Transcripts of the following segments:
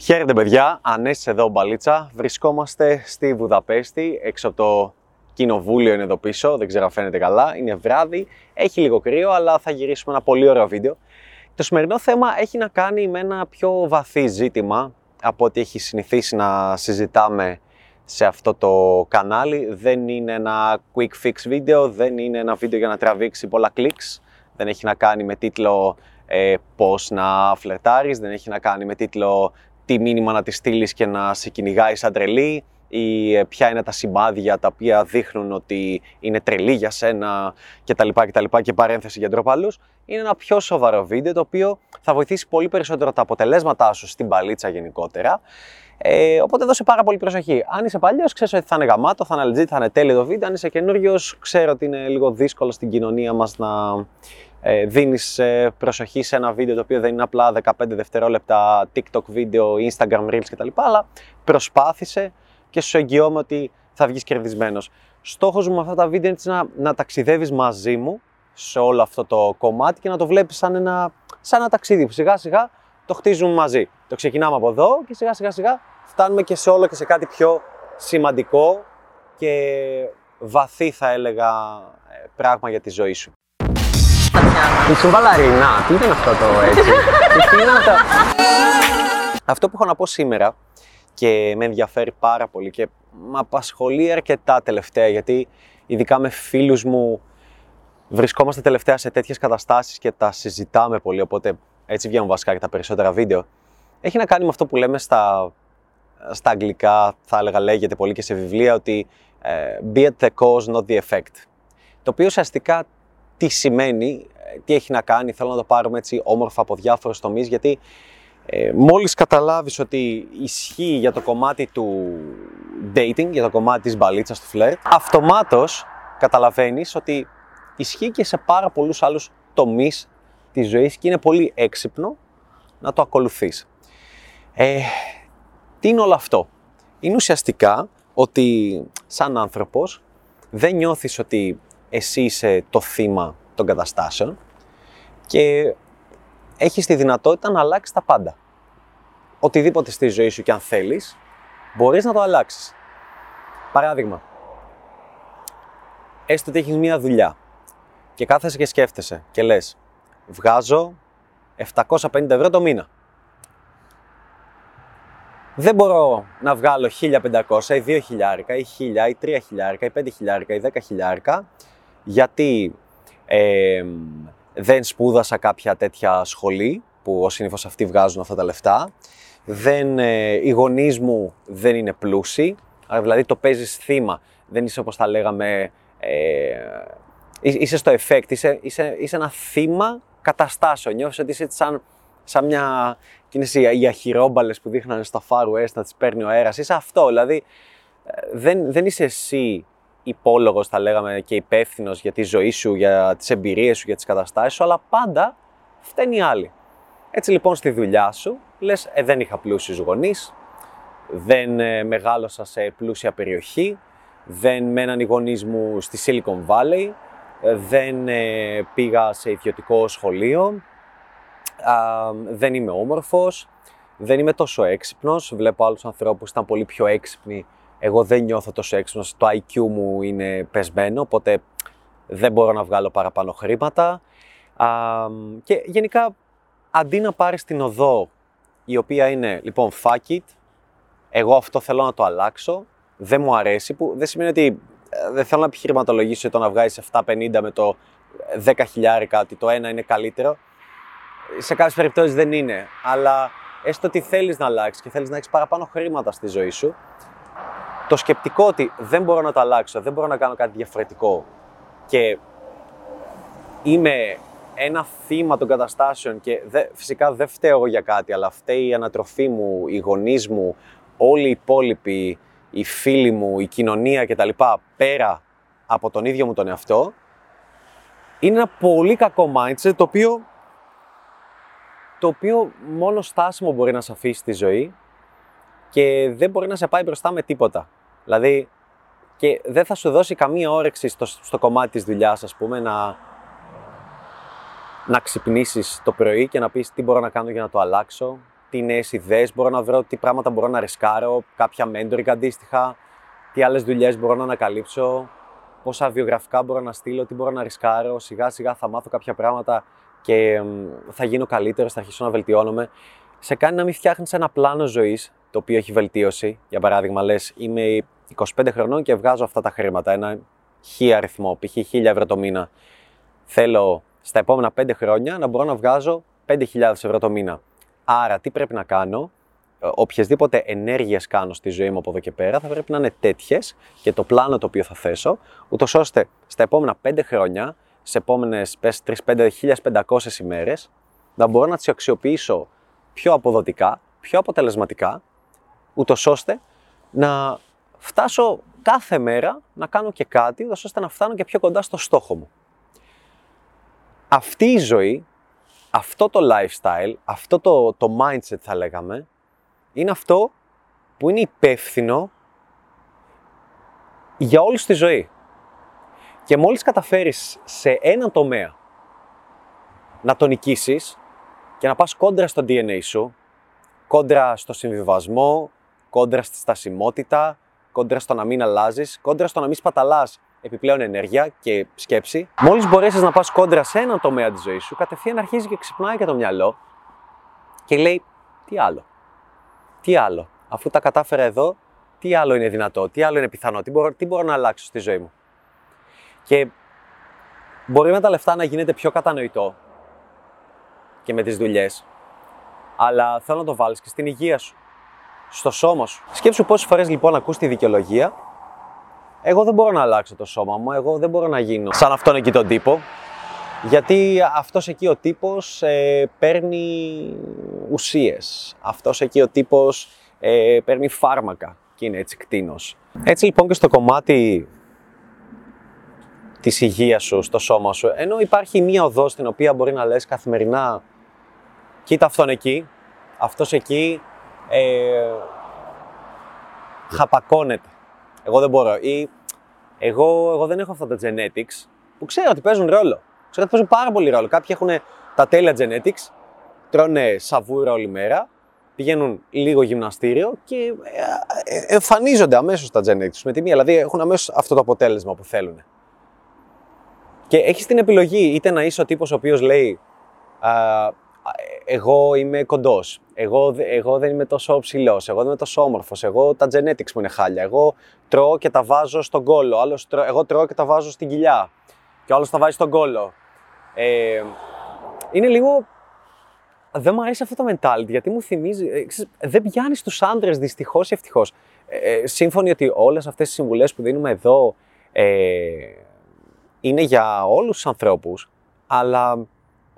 Χαίρετε παιδιά, Ανέσης εδώ Μπαλίτσα. Βρισκόμαστε στη Βουδαπέστη, έξω από το κοινοβούλιο είναι εδώ πίσω, δεν ξέρω αν φαίνεται καλά. Είναι βράδυ, έχει λίγο κρύο, αλλά θα γυρίσουμε ένα πολύ ωραίο βίντεο. Το σημερινό θέμα έχει να κάνει με ένα πιο βαθύ ζήτημα από ό,τι έχει συνηθίσει να συζητάμε σε αυτό το κανάλι. Δεν είναι ένα quick fix βίντεο, δεν είναι ένα βίντεο για να τραβήξει πολλά clicks. Δεν έχει να κάνει με τίτλο ε, πώς να φλερτάρεις, δεν έχει να κάνει με τίτλο τι μήνυμα να τη στείλεις και να σε κυνηγάει σαν τρελή ή ε, ποια είναι τα σημάδια τα οποία δείχνουν ότι είναι τρελή για σένα κτλ. κτλ και παρένθεση για ντροπαλούς. Είναι ένα πιο σοβαρό βίντεο το οποίο θα βοηθήσει πολύ περισσότερο τα αποτελέσματά σου στην παλίτσα γενικότερα. Ε, οπότε δώσε πάρα πολύ προσοχή. Αν είσαι παλιός, ξέρει ότι θα είναι γαμάτο, θα είναι legit, θα είναι τέλειο το βίντεο. Αν είσαι καινούριος, ξέρω ότι είναι λίγο δύσκολο στην κοινωνία μας να ε, δίνεις ε, προσοχή σε ένα βίντεο το οποίο δεν είναι απλά 15 δευτερόλεπτα TikTok βίντεο, Instagram Reels κτλ. Αλλά προσπάθησε και σου εγγυώμαι ότι θα βγεις κερδισμένος. Στόχος μου με αυτά τα βίντεο είναι να, να ταξιδεύεις μαζί μου σε όλο αυτό το κομμάτι και να το βλέπεις σαν ένα, σαν ένα ταξίδι που σιγά σιγά το χτίζουμε μαζί. Το ξεκινάμε από εδώ και σιγά σιγά σιγά φτάνουμε και σε όλο και σε κάτι πιο σημαντικό και βαθύ θα έλεγα ε, πράγμα για τη ζωή σου. Είσαι μπαλαρίνα, τι ήταν αυτό το έτσι; τι ήταν αυτό. Αυτό που έχω να πω σήμερα και με ενδιαφέρει πάρα πολύ και με απασχολεί αρκετά τελευταία γιατί ειδικά με φίλους μου βρισκόμαστε τελευταία σε τέτοιες καταστάσεις και τα συζητάμε πολύ οπότε έτσι βγαίνουν βασικά και τα περισσότερα βίντεο έχει να κάνει με αυτό που λέμε στα, στα αγγλικά θα έλεγα λέγεται πολύ και σε βιβλία ότι uh, be at the cause not the effect το οποίο ουσιαστικά τι σημαίνει, τι έχει να κάνει, θέλω να το πάρουμε έτσι όμορφα από διάφορους τομείς γιατί ε, μόλις καταλάβεις ότι ισχύει για το κομμάτι του dating, για το κομμάτι της μπαλίτσας του φλερτ, αυτομάτως καταλαβαίνεις ότι ισχύει και σε πάρα πολλούς άλλους τομείς της ζωής και είναι πολύ έξυπνο να το ακολουθείς. Ε, τι είναι όλο αυτό; Είναι ουσιαστικά ότι σαν άνθρωπος δεν νιώθεις ότι εσύ είσαι το θύμα των καταστάσεων και έχεις τη δυνατότητα να αλλάξεις τα πάντα. Οτιδήποτε στη ζωή σου και αν θέλεις, μπορείς να το αλλάξεις. Παράδειγμα, έστω ότι έχεις μία δουλειά και κάθεσαι και σκέφτεσαι και λες βγάζω 750 ευρώ το μήνα. Δεν μπορώ να βγάλω 1500 ή 2 χιλιάρικα ή 1000 ή 3 χιλιάρικα ή 5 χιλιάρικα ή 10 χιλιάρικα γιατί ε, δεν σπούδασα κάποια τέτοια σχολή που ως συνήθως αυτοί βγάζουν αυτά τα λεφτά. Δεν, ε, οι γονείς μου δεν είναι πλούσιοι, δηλαδή το παίζεις θύμα. Δεν είσαι όπως τα λέγαμε, ε, είσαι στο effect, είσαι, είσαι, είσαι ένα θύμα καταστάσεων. Νιώθεις ότι είσαι σαν, σαν μια... Και είναι οι αχυρόμπαλες που δείχνανε στα Far West να τις παίρνει ο αέρας. Είσαι αυτό, δηλαδή ε, δεν, δεν είσαι εσύ υπόλογος, θα λέγαμε, και υπεύθυνος για τη ζωή σου, για τις εμπειρίες σου, για τις καταστάσεις σου, αλλά πάντα φταίνει οι άλλοι. Έτσι λοιπόν στη δουλειά σου λες, ε, δεν είχα πλούσιους γονείς, δεν ε, μεγάλωσα σε πλούσια περιοχή, δεν μέναν οι γονείς μου στη Silicon Valley, ε, δεν ε, πήγα σε ιδιωτικό σχολείο, δεν είμαι όμορφος, δεν είμαι τόσο έξυπνος. Βλέπω άλλους ανθρώπους που ήταν πολύ πιο έξυπνοι εγώ δεν νιώθω τόσο έξυπνος, το IQ μου είναι πεσμένο, οπότε δεν μπορώ να βγάλω παραπάνω χρήματα. Α, και γενικά, αντί να πάρεις την οδό η οποία είναι, λοιπόν, fuck it, εγώ αυτό θέλω να το αλλάξω, δεν μου αρέσει, που δεν σημαίνει ότι ε, δεν θέλω να επιχειρηματολογήσω το να βγάλεις 750 με το 10 χιλιάρικα, ότι το ένα είναι καλύτερο. Σε κάποιες περιπτώσεις δεν είναι, αλλά έστω ότι θέλεις να αλλάξεις και θέλεις να έχεις παραπάνω χρήματα στη ζωή σου, το σκεπτικό ότι δεν μπορώ να το αλλάξω, δεν μπορώ να κάνω κάτι διαφορετικό και είμαι ένα θύμα των καταστάσεων και δε, φυσικά δεν φταίω εγώ για κάτι, αλλά φταίει η ανατροφή μου, οι γονείς μου, όλοι οι υπόλοιποι, οι φίλοι μου, η κοινωνία κτλ. πέρα από τον ίδιο μου τον εαυτό, είναι ένα πολύ κακό mindset το οποίο, το οποίο μόνο στάσιμο μπορεί να σε αφήσει στη ζωή και δεν μπορεί να σε πάει μπροστά με τίποτα. Δηλαδή, και δεν θα σου δώσει καμία όρεξη στο, στο κομμάτι της δουλειάς, ας πούμε, να, να ξυπνήσεις το πρωί και να πεις τι μπορώ να κάνω για να το αλλάξω, τι νέες ιδέες μπορώ να βρω, τι πράγματα μπορώ να ρισκάρω, κάποια mentoring αντίστοιχα, τι άλλες δουλειές μπορώ να ανακαλύψω, πόσα βιογραφικά μπορώ να στείλω, τι μπορώ να ρισκάρω. Σιγά σιγά θα μάθω κάποια πράγματα και θα γίνω καλύτερος, θα αρχίσω να βελτιώνομαι. Σε κάνει να μην φτιάχνεις ένα πλάνο ζωής το οποίο έχει βελτίωση. Για παράδειγμα, λες, είμαι 25 χρονών και βγάζω αυτά τα χρήματα, ένα χι αριθμό, π.χ. 1000 ευρώ το μήνα. Θέλω στα επόμενα 5 χρόνια να μπορώ να βγάζω 5.000 ευρώ το μήνα. Άρα, τι πρέπει να κάνω, ε, οποιασδήποτε ενέργειες κάνω στη ζωή μου από εδώ και πέρα θα πρέπει να είναι τέτοιες και το πλάνο το οποίο θα θέσω, ούτως ώστε στα επόμενα 5 χρόνια, σε επόμενες 3-5.500 ημέρες, να μπορώ να τις αξιοποιήσω πιο αποδοτικά, πιο αποτελεσματικά, ούτως ώστε να φτάσω κάθε μέρα να κάνω και κάτι, ούτως ώστε να φτάνω και πιο κοντά στο στόχο μου. Αυτή η ζωή, αυτό το lifestyle, αυτό το, το mindset θα λέγαμε, είναι αυτό που είναι υπεύθυνο για όλη τη ζωή. Και μόλις καταφέρεις σε ένα τομέα να τον νικήσεις και να πας κόντρα στο DNA σου, κόντρα στο συμβιβασμό, κόντρα στη στασιμότητα, κόντρα στο να μην αλλάζεις, κόντρα στο να μην σπαταλάς επιπλέον ενέργεια και σκέψη. Μόλις μπορέσεις να πας κόντρα σε ένα τομέα της ζωής σου, κατευθείαν αρχίζει και ξυπνάει και το μυαλό και λέει: Τι άλλο. Τι άλλο. Αφού τα κατάφερα εδώ, τι άλλο είναι δυνατό, τι άλλο είναι πιθανό, τι μπορώ, τι μπορώ να αλλάξω στη ζωή μου. Και μπορεί με τα λεφτά να γίνεται πιο κατανοητό και με τις δουλειές, αλλά θέλω να το βάλεις και στην υγεία σου, στο σώμα σου. Σκέψου πόσες φορές λοιπόν ακούς τη δικαιολογία. Εγώ δεν μπορώ να αλλάξω το σώμα μου, εγώ δεν μπορώ να γίνω σαν αυτόν εκεί τον τύπο, γιατί αυτός εκεί ο τύπος ε, παίρνει ουσίες, αυτός εκεί ο τύπος ε, παίρνει φάρμακα. Και είναι έτσι κτίνος. Έτσι λοιπόν και στο κομμάτι της υγείας σου, στο σώμα σου, ενώ υπάρχει μία οδός στην οποία μπορεί να λες καθημερινά κοίτα αυτόν εκεί, αυτός εκεί ε, χαπακώνεται. Εγώ δεν μπορώ. Ή εγώ, εγώ δεν έχω αυτά τα genetics που ξέρω ότι παίζουν ρόλο. Ξέρω ότι παίζουν πάρα πολύ ρόλο. Κάποιοι έχουν τα τέλεια genetics, τρώνε σαβούρα όλη μέρα, πηγαίνουν λίγο γυμναστήριο και ε, ε, εμφανίζονται αμέσως τα genetics με τη μία. Δηλαδή έχουν αμέσως αυτό το αποτέλεσμα που θέλουν. Και έχεις την επιλογή είτε να είσαι ο τύπος ο οποίος λέει εγώ είμαι κοντός. Εγώ, εγώ δεν είμαι τόσο ψηλός. Εγώ δεν είμαι τόσο όμορφος. Εγώ τα genetics μου είναι χάλια. Εγώ τρώω και τα βάζω στον κόλο. Άλλος, εγώ τρώω και τα βάζω στην κοιλιά. Και ο άλλος τα βάζει στον κόλο. Ε, είναι λίγο. Δεν μου αρέσει αυτό το mentality γιατί μου θυμίζει. Ε, δεν πιάνει τους άντρες δυστυχώς ή ευτυχώς. Ε, ε, σύμφωνοι ότι όλες αυτές τις συμβουλές που δίνουμε εδώ ε, είναι για όλους τους ανθρώπους, αλλά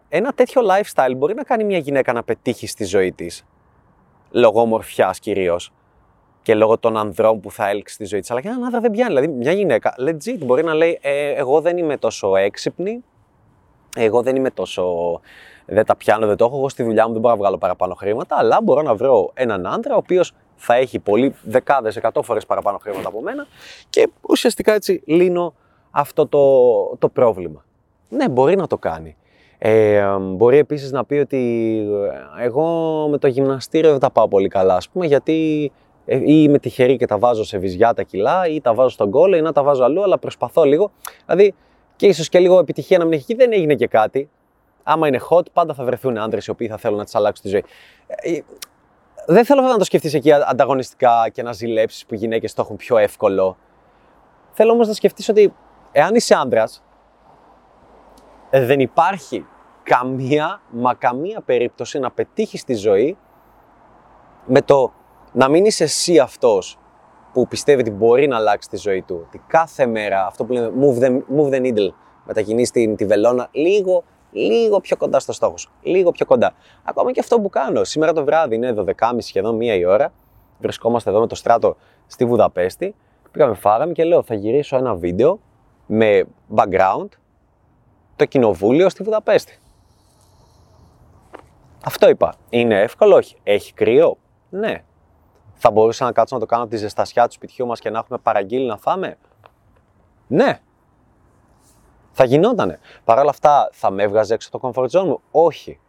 ένα τέτοιο lifestyle μπορεί να κάνει μια γυναίκα να πετύχει στη ζωή της, λόγω ομορφιάς κυρίως και λόγω των ανδρών που θα έλξει στη ζωή της. Αλλά για έναν άντρα δεν πιάνει. Δηλαδή, μια γυναίκα legit μπορεί να λέει: ε, Εγώ δεν είμαι τόσο έξυπνη, εγώ δεν είμαι τόσο. Δεν τα πιάνω, δεν το έχω. Εγώ στη δουλειά μου δεν μπορώ να βγάλω παραπάνω χρήματα, αλλά μπορώ να βρω έναν άντρα ο οποίος θα έχει πολύ δεκάδες, εκατό φορές παραπάνω χρήματα από μένα και ουσιαστικά έτσι λύνω αυτό το, το πρόβλημα. Ναι, μπορεί να το κάνει. Ε, μπορεί επίσης να πει ότι ε, εγώ με το γυμναστήριο δεν τα πάω πολύ καλά, ας πούμε, γιατί ε, ή είμαι τυχερή και τα βάζω σε βυζιά τα κιλά ή τα βάζω στον κόλλο ή να τα βάζω αλλού, αλλά προσπαθώ λίγο. Δηλαδή και ίσως και λίγο επιτυχία να μην έχει εκεί, δεν έγινε και κάτι. Άμα είναι hot, πάντα θα βρεθούν άντρες οι οποίοι θα θέλουν να τις αλλάξουν τη ζωή. Ε, δεν θέλω να το σκεφτείς εκεί ανταγωνιστικά και να ζηλέψεις που οι γυναίκες το έχουν πιο εύκολο. Θέλω όμως να σκεφτείς ότι εάν είσαι άντρας, δεν υπάρχει καμία, μα καμία περίπτωση να πετύχεις τη ζωή με το να μην είσαι εσύ αυτός που πιστεύει ότι μπορεί να αλλάξει τη ζωή του. Ότι κάθε μέρα, αυτό που λέμε move the, move the needle, μετακινείς την, τη βελόνα λίγο, λίγο πιο κοντά στο στόχος σου. Λίγο πιο κοντά. Ακόμα και αυτό που κάνω. Σήμερα το βράδυ είναι 12.30 σχεδόν μία η ώρα. Βρισκόμαστε εδώ με το στράτο στη Βουδαπέστη. Πήγαμε, φάγαμε και λέω θα γυρίσω ένα βίντεο με background το κοινοβούλιο στη Βουδαπέστη. Αυτό είπα. Είναι εύκολο, όχι. Έχει κρύο, ναι. Θα μπορούσα να κάτσω να το κάνω από τη ζεστασιά του σπιτιού μας και να έχουμε παραγγείλει να φάμε; Ναι. Θα γινότανε. Παρ' όλα αυτά, θα με έβγαζε έξω το comfort zone μου; Όχι.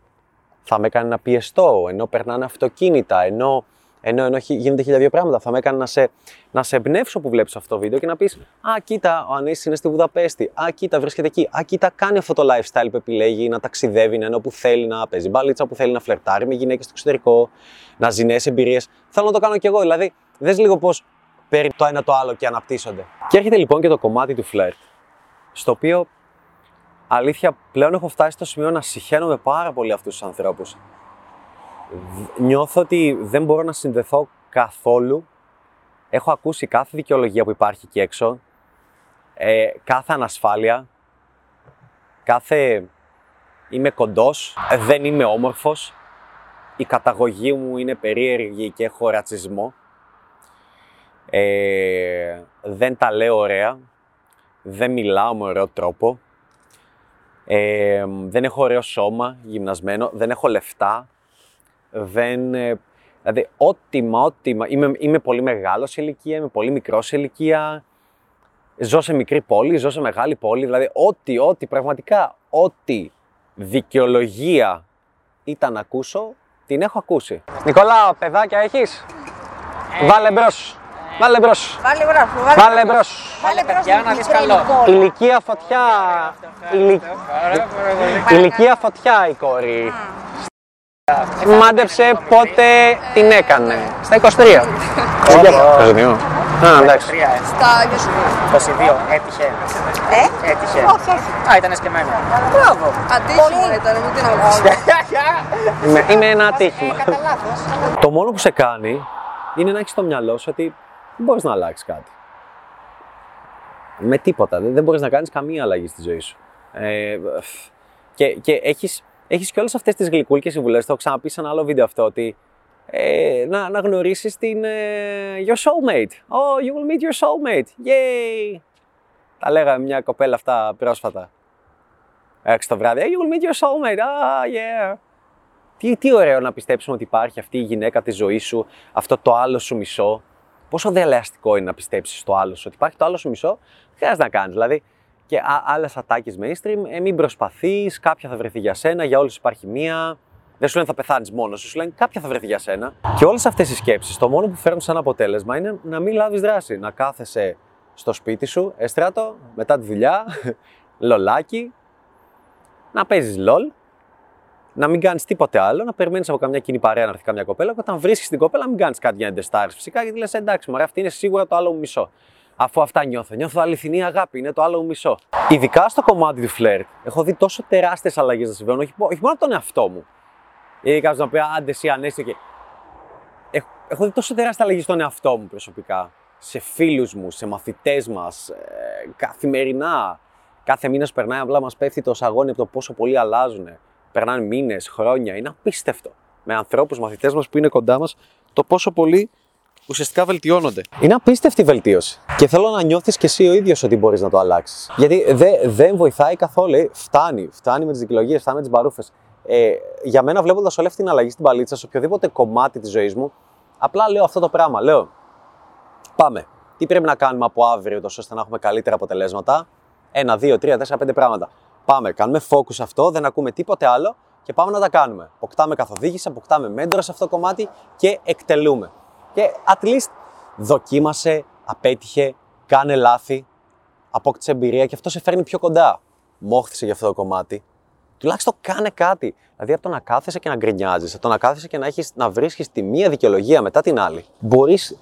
θα με έκανε να πιεστώ, ενώ περνάνε αυτοκίνητα, ενώ, ενώ, ενώ χι- γίνεται χίλια δύο πράγματα. Θα με έκανε να σε, να σε εμπνεύσω που βλέπεις αυτό το βίντεο και να πεις «Α, κοίτα, ο Ανής είναι στη Βουδαπέστη. Α, κοίτα, βρίσκεται εκεί. Α, κοίτα, κάνει αυτό το lifestyle που επιλέγει, να ταξιδεύει, να είναι όπου θέλει, να παίζει μπαλίτσα, που θέλει να φλερτάρει με γυναίκες στο εξωτερικό, να ζει νέες εμπειρίες. Θέλω να το κάνω κι εγώ. Δηλαδή, δες λίγο πώς παίρνει το ένα το άλλο και αναπτύσσονται. Και έρχεται λοιπόν και το κομμάτι του φλερτ, στο οποίο αλήθεια πλέον έχω φτάσει στο σημείο να συχαίνομαι πάρα πολύ αυτούς τους ανθρώπους. Β- Νιώθω ότι δεν μπορώ να συνδεθώ καθόλου. Έχω ακούσει κάθε δικαιολογία που υπάρχει εκεί έξω, ε, κάθε ανασφάλεια, κάθε είμαι κοντός, ε, δεν είμαι όμορφος, η καταγωγή μου είναι περίεργη και έχω ρατσισμό, ε, δεν τα λέω ωραία, δεν μιλάω με ωραίο τρόπο, ε, δεν έχω ωραίο σώμα γυμνασμένο, δεν έχω λεφτά, δεν... ε, δηλαδή, ό,τι μα, ό,τι μα, είμαι, είμαι πολύ μεγάλος σε ηλικία, είμαι πολύ μικρός σε ηλικία, ζω σε μικρή πόλη, ζω σε μεγάλη πόλη, δηλαδή ό,τι, ό,τι, πραγματικά, ό,τι δικαιολογία ήταν να ακούσω, την έχω ακούσει. Νικόλα, παιδάκια έχεις; Βάλε μπρος. Βάλε μπρος. Βάλε μπρος, Βάλε μπρος. Βάλε μπρος παιδιά, να δεις καλό. Ηλικία φωτιά. Ηλι- Ηλικία φωτιά η κόρη. Μάντεψε πότε την έκανε. Στα 23. Α, εντάξει. Στα νιώσου. 22, έτυχε. Ε, Έτυχε. όχι, όχι. Α, ήταν σκεμμένο. Μπράβο. Αντίστοιχο ήταν, μην την ακούσεις. Είμαι, είμαι ένα ατύχημα. Κατά λάθος. Το μόνο που σε κάνει είναι να έχεις στο μυαλό σου ότι δεν μπορείς να αλλάξεις κάτι. Με τίποτα. Δεν, δεν μπορείς να κάνεις καμία αλλαγή στη ζωή σου. Ε, και και έχεις έχεις και όλες αυτές τις γλυκούλικες συμβουλές. Το έχω ξαναπεί σε ένα άλλο βίντεο αυτό ότι ε, να, να γνωρίσεις την. Ε, your soulmate. Oh, you will meet your soulmate. Yay! Τα λέγαμε μια κοπέλα αυτά πρόσφατα. Έξω το βράδυ. Hey, you will meet your soulmate. Ah, yeah. Τι, τι ωραίο να πιστέψουμε ότι υπάρχει αυτή η γυναίκα της ζωής σου, αυτό το άλλο σου μισό. Πόσο δελεαστικό είναι να πιστέψεις στο άλλο σου, ότι υπάρχει το άλλο σου μισό, δεν χρειάζεται να κάνεις. Δηλαδή, και άλλες ατάκες mainstream, ε, μην προσπαθείς, κάποια θα βρεθεί για σένα, για όλους υπάρχει μία. Δεν σου λένε θα πεθάνεις μόνος σου, σου λένε κάποια θα βρεθεί για σένα. Και όλες αυτές οι σκέψεις, το μόνο που φέρνουν σαν αποτέλεσμα είναι να μην λάβεις δράση. Να κάθεσαι στο σπίτι σου, έστρατο, μετά τη δουλειά, λολάκι, να παίζεις LOL, να μην κάνεις τίποτε άλλο, να περιμένεις από καμιά κοινή παρέα να έρθει καμιά κοπέλα. Και όταν βρίσκεις την κοπέλα, να μην κάνεις κάτι για να τεστάρει. Φυσικά γιατί λες: Εντάξει, μωρέ, αυτή είναι σίγουρα το άλλο μου μισό. Αφού αυτά νιώθω. Νιώθω αληθινή αγάπη, είναι το άλλο μου μισό. Ειδικά στο κομμάτι του φλερτ, έχω δει τόσο τεράστιες αλλαγές να συμβαίνουν, όχι, όχι μόνο από τον εαυτό μου. Ή κάποιος να πει: Άντε, εσύ ανέσαι και. Έχω, έχω δει τόσο τεράστια αλλαγή στον εαυτό μου προσωπικά. Σε φίλους μου, σε μαθητές μας, ε, καθημερινά. Κάθε μήνας περνάει, απλά μας πέφτει το σαγόνι από το πόσο πολύ αλλάζουν περνάνε μήνες, χρόνια. Είναι απίστευτο. Με ανθρώπους, μαθητές μας που είναι κοντά μας, το πόσο πολύ ουσιαστικά βελτιώνονται. Είναι απίστευτη η βελτίωση. Και θέλω να νιώθεις και εσύ ο ίδιος ότι μπορείς να το αλλάξεις. Γιατί δε, δεν βοηθάει καθόλου. Ε, Φτάνει. Φτάνει με τις δικαιολογίες, φτάνει με τις μπαρούφες. Ε, για μένα, βλέποντας όλη αυτή την αλλαγή στην παλίτσα, σε οποιοδήποτε κομμάτι της ζωής μου, απλά λέω αυτό το πράγμα. Λέω, πάμε. Τι πρέπει να κάνουμε από αύριο, τόσο ώστε να έχουμε καλύτερα αποτελέσματα; Ένα, δύο, τρία, τέσσερα, πέντε πράγματα. Πάμε, κάνουμε focus σε αυτό, δεν ακούμε τίποτε άλλο και πάμε να τα κάνουμε. Αποκτάμε καθοδήγηση, αποκτάμε μέντορα σε αυτό το κομμάτι και εκτελούμε. Και at least δοκίμασε, απέτυχε, κάνε λάθη, απόκτησε εμπειρία και αυτό σε φέρνει πιο κοντά. Μόχθησε για αυτό το κομμάτι. Τουλάχιστον κάνε κάτι. Δηλαδή από το να κάθεσαι και να γκρινιάζεις, από το να κάθεσαι και να, έχεις, να βρίσκεις τη μία δικαιολογία μετά την άλλη. Μπορείς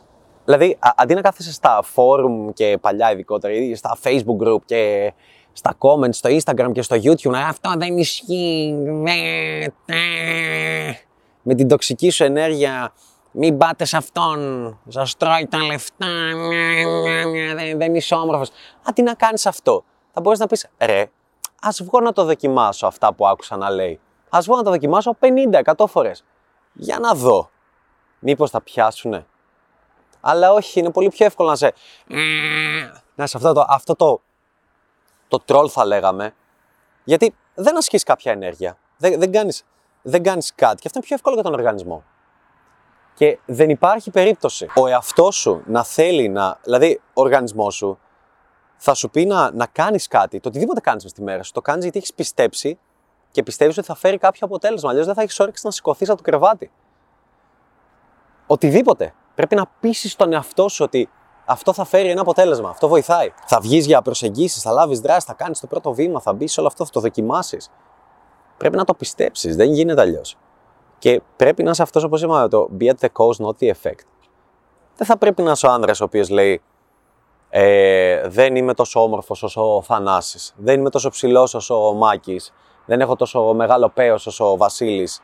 Δηλαδή, α- αντί να κάθεσαι στα forum και παλιά ειδικότερα, ή στα facebook group και στα comments, στο instagram και στο youtube, να αυτό δεν ισχύει, δε, τε». με την τοξική σου ενέργεια, μην πάτε σε αυτόν, σας τρώει τα λεφτά, νια, νια, νια, δεν, δεν είσαι όμορφος. Αντί να κάνεις αυτό, θα μπορείς να πεις, ρε, ας βγω να το δοκιμάσω αυτά που άκουσα να λέει. Ας βγω να το δοκιμάσω 50-100 φορές. Για να δω. Μήπως θα πιάσουνε. Αλλά όχι, είναι πολύ πιο εύκολο να σε. Να σε αυτό το, αυτό το, το τρόλ θα λέγαμε. Γιατί δεν ασκείς κάποια ενέργεια. Δεν, δεν, κάνεις, δεν κάνεις κάτι. Και αυτό είναι πιο εύκολο για τον οργανισμό. Και δεν υπάρχει περίπτωση ο εαυτός σου να θέλει να. Δηλαδή, ο οργανισμός σου θα σου πει να, να κάνεις κάτι. Το οτιδήποτε κάνεις μες στη μέρα σου, το κάνεις γιατί έχεις πιστέψει και πιστεύεις ότι θα φέρει κάποιο αποτέλεσμα. Αλλιώς δεν θα έχεις όρεξη να σηκωθείς από το κρεβάτι. Οτιδήποτε. Πρέπει να πείσεις τον εαυτό σου ότι αυτό θα φέρει ένα αποτέλεσμα. Αυτό βοηθάει. Θα βγεις για προσεγγίσεις, θα λάβεις δράση, θα κάνεις το πρώτο βήμα, θα μπεις σε όλο αυτό, θα το δοκιμάσεις. Πρέπει να το πιστέψεις. Δεν γίνεται αλλιώς. Και πρέπει να είσαι αυτός, όπως είπαμε, το be at the cause, not the effect. Δεν θα πρέπει να είσαι ο άνδρας ο οποίος λέει ε, δεν είμαι τόσο όμορφος όσο ο Θανάσης, δεν είμαι τόσο ψηλός όσο ο Μάκης, δεν έχω τόσο μεγάλο πέος όσο ο Βασίλης,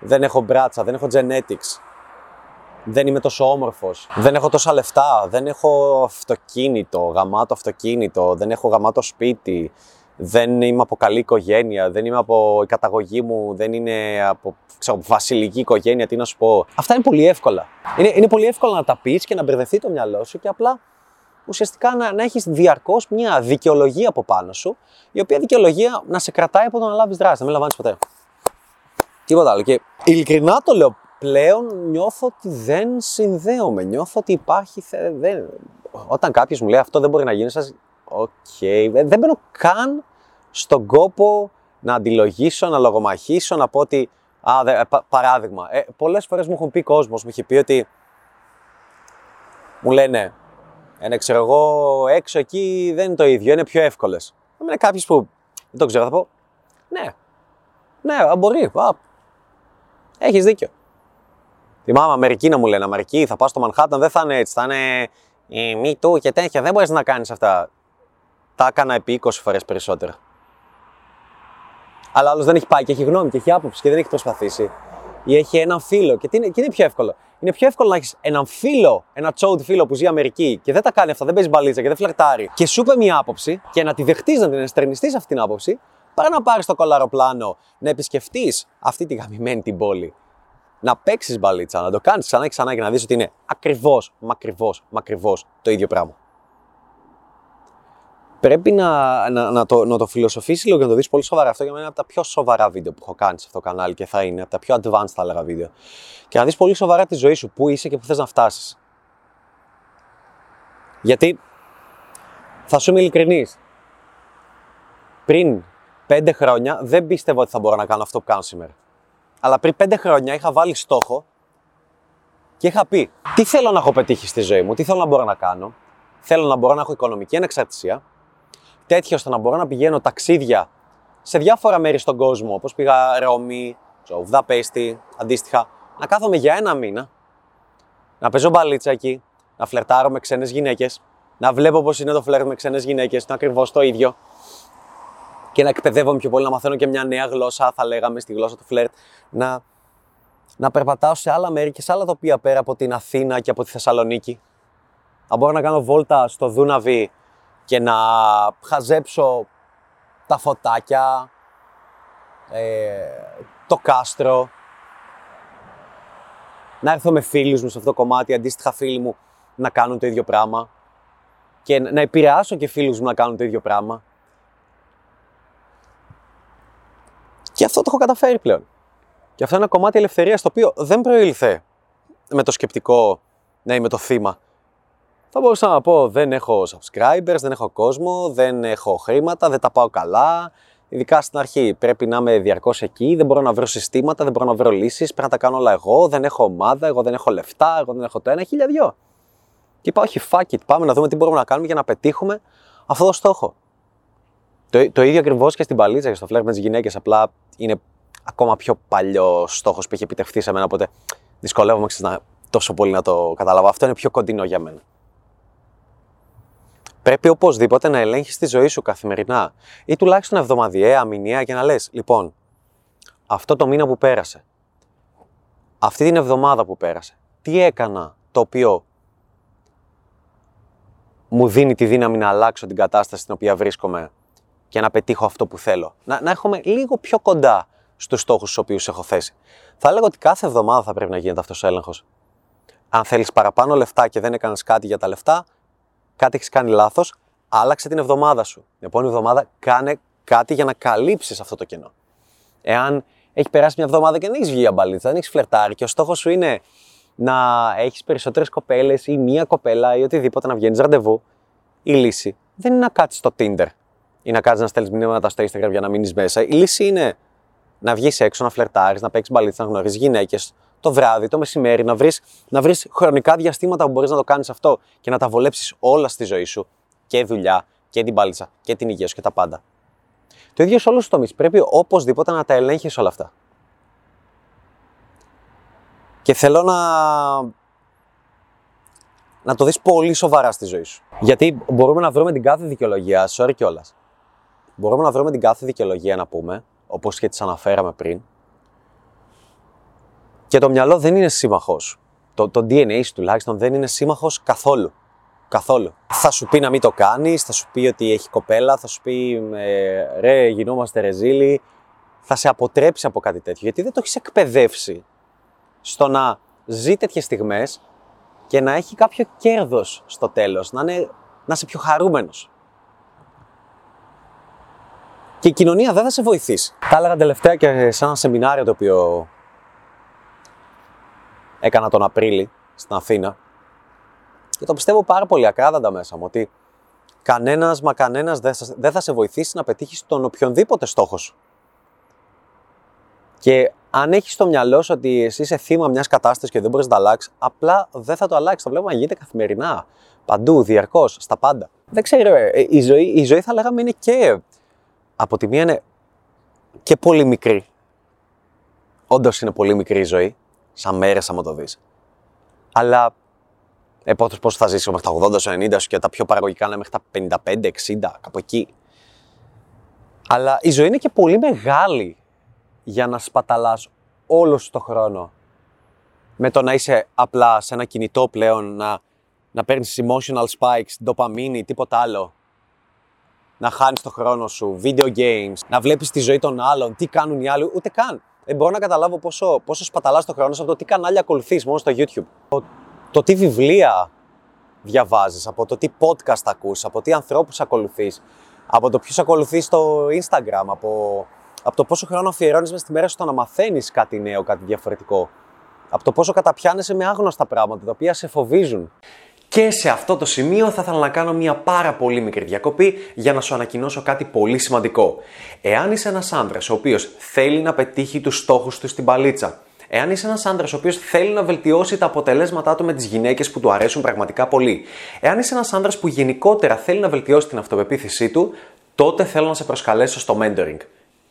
δεν έχω μπράτσα, δεν έχω genetics, δεν είμαι τόσο όμορφος, δεν έχω τόσα λεφτά, δεν έχω αυτοκίνητο, γαμάτο αυτοκίνητο, δεν έχω γαμάτο σπίτι, δεν είμαι από καλή οικογένεια, δεν είμαι από η καταγωγή μου, δεν είναι από ξέρω, βασιλική οικογένεια, τι να σου πω. Αυτά είναι πολύ εύκολα. Είναι, είναι πολύ εύκολο να τα πεις και να μπερδευτεί το μυαλό σου και απλά ουσιαστικά να, να έχεις διαρκώς μια δικαιολογία από πάνω σου, η οποία δικαιολογία να σε κρατάει από το να λάβεις δράση, να μην λαμβάνεις ποτέ. Τίποτα άλλο. Και ειλικρινά το λέω πλέον νιώθω ότι δεν συνδέομαι. Νιώθω ότι υπάρχει. Δεν... Όταν κάποιος μου λέει αυτό δεν μπορεί να γίνει, σας. OK. Okay. Δεν μπαίνω καν στον κόπο να αντιλογήσω, να λογομαχήσω, να πω ότι. Α, δε, πα, παράδειγμα. Ε, Πολλές φορές μου έχουν πει κόσμος, μου έχει πει ότι. Μου λένε, ένα ξέρω εγώ, έξω εκεί δεν είναι το ίδιο, είναι πιο εύκολες. Είναι κάποιο που δεν το ξέρω, θα πω. Ναι, ναι, μπορεί. Έχεις δίκιο. Θυμάμαι Αμερική να μου λένε Αμερική, θα πας στο Μανχάταν, δεν θα είναι έτσι. Θα είναι η μη του και τέτοια. Δεν μπορείς να κάνεις αυτά. Τα έκανα επί 20 φορές περισσότερα. Αλλά άλλος δεν έχει πάει και έχει γνώμη και έχει άποψη και δεν έχει προσπαθήσει. Ή έχει έναν φίλο. Και, είναι, και είναι πιο εύκολο. Είναι πιο εύκολο να έχεις έναν φίλο, ένα τσόουτ φίλο που ζει Αμερική και δεν τα κάνει αυτά, δεν παίζει μπαλίτσα και δεν φλερτάρει. Και σου είπε μια άποψη και να τη δεχτείς, να την εστερνιστείς αυτή την άποψη, παρά να πάρεις το κολαροπλάνο, να επισκεφτείς αυτή τη γαμημένη την πόλη να παίξεις μπαλίτσα, να το κάνεις ξανά και ξανά και να δεις ότι είναι ακριβώς, μακριβώς, μακριβώς το ίδιο πράγμα. Πρέπει να, να, να, το, να το φιλοσοφήσει λίγο και να το δεις πολύ σοβαρά. Αυτό για μένα είναι από τα πιο σοβαρά βίντεο που έχω κάνει σε αυτό το κανάλι και θα είναι από τα πιο advanced, θα έλεγα, βίντεο. Και να δεις πολύ σοβαρά τη ζωή σου, πού είσαι και πού θες να φτάσεις. Γιατί θα σου είμαι ειλικρινής. Πριν πέντε χρόνια δεν πίστευα ότι θα μπορώ να κάνω αυτό που κάνω σήμερα. Αλλά πριν πέντε χρόνια είχα βάλει στόχο και είχα πει τι θέλω να έχω πετύχει στη ζωή μου, τι θέλω να μπορώ να κάνω. Θέλω να μπορώ να έχω οικονομική ανεξαρτησία, τέτοιο ώστε να μπορώ να πηγαίνω ταξίδια σε διάφορα μέρη στον κόσμο, όπως πήγα Ρώμη, Βουδαπέστη, αντίστοιχα, να κάθομαι για ένα μήνα, να παίζω μπαλίτσα εκεί, να φλερτάρω με ξένες γυναίκες, να βλέπω πώς είναι το φλερτ με ξένες γυναίκες, είναι ακριβώς το ίδιο και να εκπαιδεύομαι πιο πολύ, να μαθαίνω και μια νέα γλώσσα, θα λέγαμε, στη γλώσσα του φλερτ, να, να περπατάω σε άλλα μέρη και σε άλλα τοπία πέρα από την Αθήνα και από τη Θεσσαλονίκη. Να μπορώ να κάνω βόλτα στο Δούναβι και να χαζέψω τα φωτάκια, ε, το κάστρο, να έρθω με φίλους μου σε αυτό το κομμάτι, αντίστοιχα φίλοι μου να κάνουν το ίδιο πράγμα και να επηρεάσω και φίλους μου να κάνουν το ίδιο πράγμα. Και αυτό το έχω καταφέρει πλέον. Και αυτό είναι ένα κομμάτι ελευθερίας το οποίο δεν προήλθε με το σκεπτικό να είμαι το θύμα. Θα μπορούσα να πω δεν έχω subscribers, δεν έχω κόσμο, δεν έχω χρήματα, δεν τα πάω καλά. Ειδικά στην αρχή πρέπει να είμαι διαρκώς εκεί, δεν μπορώ να βρω συστήματα, δεν μπορώ να βρω λύσεις. Πρέπει να τα κάνω όλα εγώ, δεν έχω ομάδα, εγώ δεν έχω λεφτά, εγώ δεν έχω το ένα, χίλια δυο. Και είπα, όχι, fuck it, πάμε να δούμε τι μπορούμε να κάνουμε για να πετύχουμε αυτό το στόχο. Το, το ίδιο ακριβώς και στην παλίτσα και στο φλερ με τις γυναίκες. Απλά είναι ακόμα πιο παλιό στόχος που έχει επιτευχθεί σε μένα. Οπότε δυσκολεύομαι να, τόσο πολύ να το καταλάβω. Αυτό είναι πιο κοντινό για μένα. Πρέπει οπωσδήποτε να ελέγχεις τη ζωή σου καθημερινά ή τουλάχιστον εβδομαδιαία, μηνιαία και να λες: Λοιπόν, αυτό το μήνα που πέρασε, αυτή την εβδομάδα που πέρασε, τι έκανα το οποίο μου δίνει τη δύναμη να αλλάξω την κατάσταση στην οποία βρίσκομαι και να πετύχω αυτό που θέλω. Να, να έχουμε λίγο πιο κοντά στους στόχους του οποίους έχω θέσει. Θα έλεγα ότι κάθε εβδομάδα θα πρέπει να γίνεται αυτός ο έλεγχος. Αν θέλεις παραπάνω λεφτά και δεν έκανες κάτι για τα λεφτά, κάτι έχεις κάνει λάθος, άλλαξε την εβδομάδα σου. Την επόμενη εβδομάδα κάνε κάτι για να καλύψεις αυτό το κενό. Εάν έχει περάσει μια εβδομάδα και δεν έχεις βγει για μπαλίτσα, δεν έχεις φλερτάρει και ο στόχος σου είναι να έχεις περισσότερες κοπέλες ή μία κοπέλα ή οτιδήποτε να βγαίνεις ραντεβού, η λύση δεν είναι να κάτσεις στο Tinder ή να κάτσεις να στέλνεις μηνύματα στο Instagram για να μείνεις μέσα. Η λύση είναι να βγεις έξω, να φλερτάρεις, να παίξεις μπαλίτσα, να γνωρίζεις γυναίκες το βράδυ, το μεσημέρι, να βρεις να βρεις χρονικά διαστήματα που μπορείς να το κάνεις αυτό και να τα βολέψεις όλα στη ζωή σου. Και δουλειά, και την μπαλίτσα, και την υγεία σου και τα πάντα. Το ίδιο σε όλους τους τομείς. Πρέπει οπωσδήποτε να τα ελέγχεις όλα αυτά. Και θέλω να, να το δεις πολύ σοβαρά στη ζωή σου. Γιατί μπορούμε να βρούμε την κάθε δικαιολογία, sorry κιόλας. Μπορούμε να βρούμε την κάθε δικαιολογία να πούμε, όπως και τις αναφέραμε πριν. Και το μυαλό δεν είναι σύμμαχος. Το, το DNA σου τουλάχιστον δεν είναι σύμμαχος καθόλου. Καθόλου. Θα σου πει να μην το κάνεις, θα σου πει ότι έχει κοπέλα, θα σου πει ε, ρε γινόμαστε ρεζίλοι. Θα σε αποτρέψει από κάτι τέτοιο, γιατί δεν το έχεις εκπαιδεύσει στο να ζει τέτοιες στιγμές και να έχει κάποιο κέρδος στο τέλος, να, είναι, να είσαι πιο χαρούμενος. Και η κοινωνία δεν θα σε βοηθήσει. Τα έλεγα τελευταία και σε ένα σεμινάριο το οποίο έκανα τον Απρίλη στην Αθήνα και το πιστεύω πάρα πολύ ακράδαντα μέσα μου ότι κανένας μα κανένας δεν θα σε βοηθήσει να πετύχεις τον οποιονδήποτε στόχος σου. Και αν έχεις στο μυαλό σου ότι εσύ είσαι θύμα μιας κατάστασης και δεν μπορείς να το αλλάξεις, απλά δεν θα το αλλάξεις. Το βλέπουμε να γίνεται καθημερινά. Παντού, διαρκώς, στα πάντα. Δεν ξέρω, ε, η ζωή, η ζωή θα λέγαμε είναι και. Από τη μία είναι και πολύ μικρή. Όντως είναι πολύ μικρή η ζωή, σαν μέρες, άμα το δεις. Αλλά ε, πώς θα ζήσει μέχρι τα 80, 90 σου και τα πιο παραγωγικά είναι μέχρι τα 55, 60, κάπου εκεί. Αλλά η ζωή είναι και πολύ μεγάλη για να σπαταλάς όλο σου το χρόνο με το να είσαι απλά σε ένα κινητό πλέον, να, να παίρνεις emotional spikes, ντοπαμίνη, τίποτα άλλο. Να χάνεις το χρόνο σου, video games, να βλέπεις τη ζωή των άλλων, τι κάνουν οι άλλοι, ούτε καν. Δεν μπορώ να καταλάβω πόσο, πόσο σπαταλάς το χρόνο σου από το τι κανάλια ακολουθείς μόνο στο YouTube. Το, το τι βιβλία διαβάζεις, από το τι podcast ακούς, από τι ανθρώπους ακολουθείς, από το ποιους ακολουθείς στο Instagram, από από το πόσο χρόνο αφιερώνεις μέσα στη μέρα σου στο να μαθαίνεις κάτι νέο, κάτι διαφορετικό. Από το πόσο καταπιάνεσαι με άγνωστα πράγματα τα οποία σε φοβίζουν. Και σε αυτό το σημείο θα ήθελα να κάνω μια πάρα πολύ μικρή διακοπή για να σου ανακοινώσω κάτι πολύ σημαντικό. Εάν είσαι ένας άντρας ο οποίος θέλει να πετύχει τους στόχους του στην παλίτσα, εάν είσαι ένας άντρας ο οποίος θέλει να βελτιώσει τα αποτελέσματά του με τις γυναίκες που του αρέσουν πραγματικά πολύ, εάν είσαι ένας άντρας που γενικότερα θέλει να βελτιώσει την αυτοπεποίθησή του, τότε θέλω να σε προσκαλέσω στο mentoring.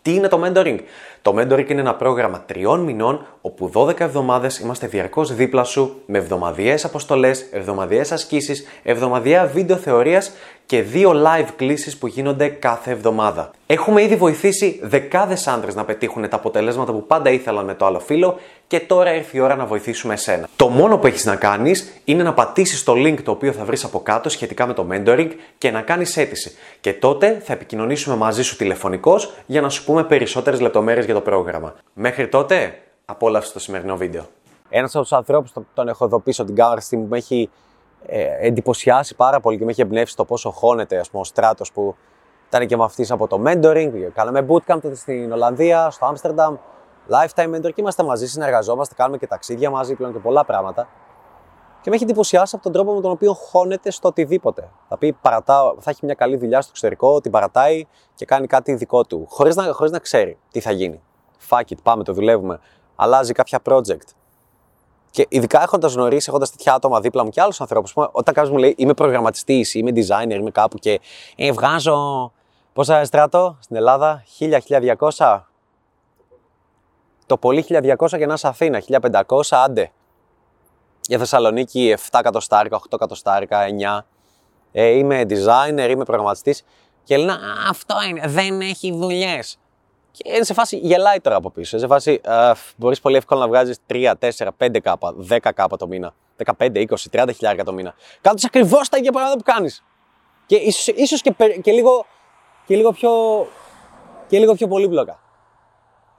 Τι είναι το mentoring? Το mentoring είναι ένα πρόγραμμα τριών μηνών όπου 12 εβδομάδες είμαστε διαρκώς δίπλα σου με εβδομαδιαίες αποστολές, εβδομαδιαίες ασκήσεις, εβδομαδιαία βίντεο θεωρίας και δύο live κλήσεις που γίνονται κάθε εβδομάδα. Έχουμε ήδη βοηθήσει δεκάδες άντρες να πετύχουν τα αποτελέσματα που πάντα ήθελαν με το άλλο φίλο και τώρα ήρθε η ώρα να βοηθήσουμε εσένα. Το μόνο που έχεις να κάνεις είναι να πατήσεις το link το οποίο θα βρεις από κάτω σχετικά με το mentoring και να κάνεις αίτηση. Και τότε θα επικοινωνήσουμε μαζί σου τηλεφωνικώς για να σου πούμε περισσότερες λεπτομέρειες για το πρόγραμμα. Μέχρι τότε, απόλαυσε το σημερινό βίντεο. Ένας από τους ανθρώπους τον έχω εδώ πίσω την κάμερα στιγμή που με έχει ε, εντυπωσιάσει πάρα πολύ και με έχει εμπνεύσει το πόσο χώνεται ας πούμε, ο στράτος που ήταν και μαθητή από το mentoring. Κάναμε bootcamp τότε στην Ολλανδία, στο Άμστερνταμ. Lifetime mentor και είμαστε μαζί, συνεργαζόμαστε, κάνουμε και ταξίδια μαζί πλέον και πολλά πράγματα. Και με έχει εντυπωσιάσει από τον τρόπο με τον οποίο χώνεται στο οτιδήποτε. Θα πει, παρατά, θα έχει μια καλή δουλειά στο εξωτερικό, την παρατάει και κάνει κάτι δικό του, χωρίς να, χωρίς να ξέρει τι θα γίνει. Fuck it, πάμε, το δουλεύουμε. Αλλάζει κάποια project. Και ειδικά έχοντας γνωρίσει, έχοντας τέτοια άτομα δίπλα μου και άλλους ανθρώπους, όταν κάποιος μου λέει Είμαι προγραμματιστής, είμαι designer, είμαι κάπου και ε, βγάζω. Πόσα στράτο στην Ελλάδα, 1000-1200. Το πολύ 1200 και να είσαι Αθήνα, 1500, άντε. Για Θεσσαλονίκη 7 κατοστάρικα, 8 κατοστάρικα, 9. Ε, είμαι designer, είμαι προγραμματιστής. Και λένε, αυτό είναι, δεν έχει δουλειές. Και είναι σε φάση, γελάει τώρα από πίσω. Είναι σε φάση, μπορείς πολύ εύκολα να βγάζεις 3, 4, 5 κάπα, 10 κάπα το μήνα, 15, 20, 30 χιλιάρια το μήνα. Κάτω ακριβώς τα ίδια πράγματα που κάνεις. Και ίσως ίσως και, και, λίγο, και, λίγο πιο, και λίγο πιο πολύπλοκα.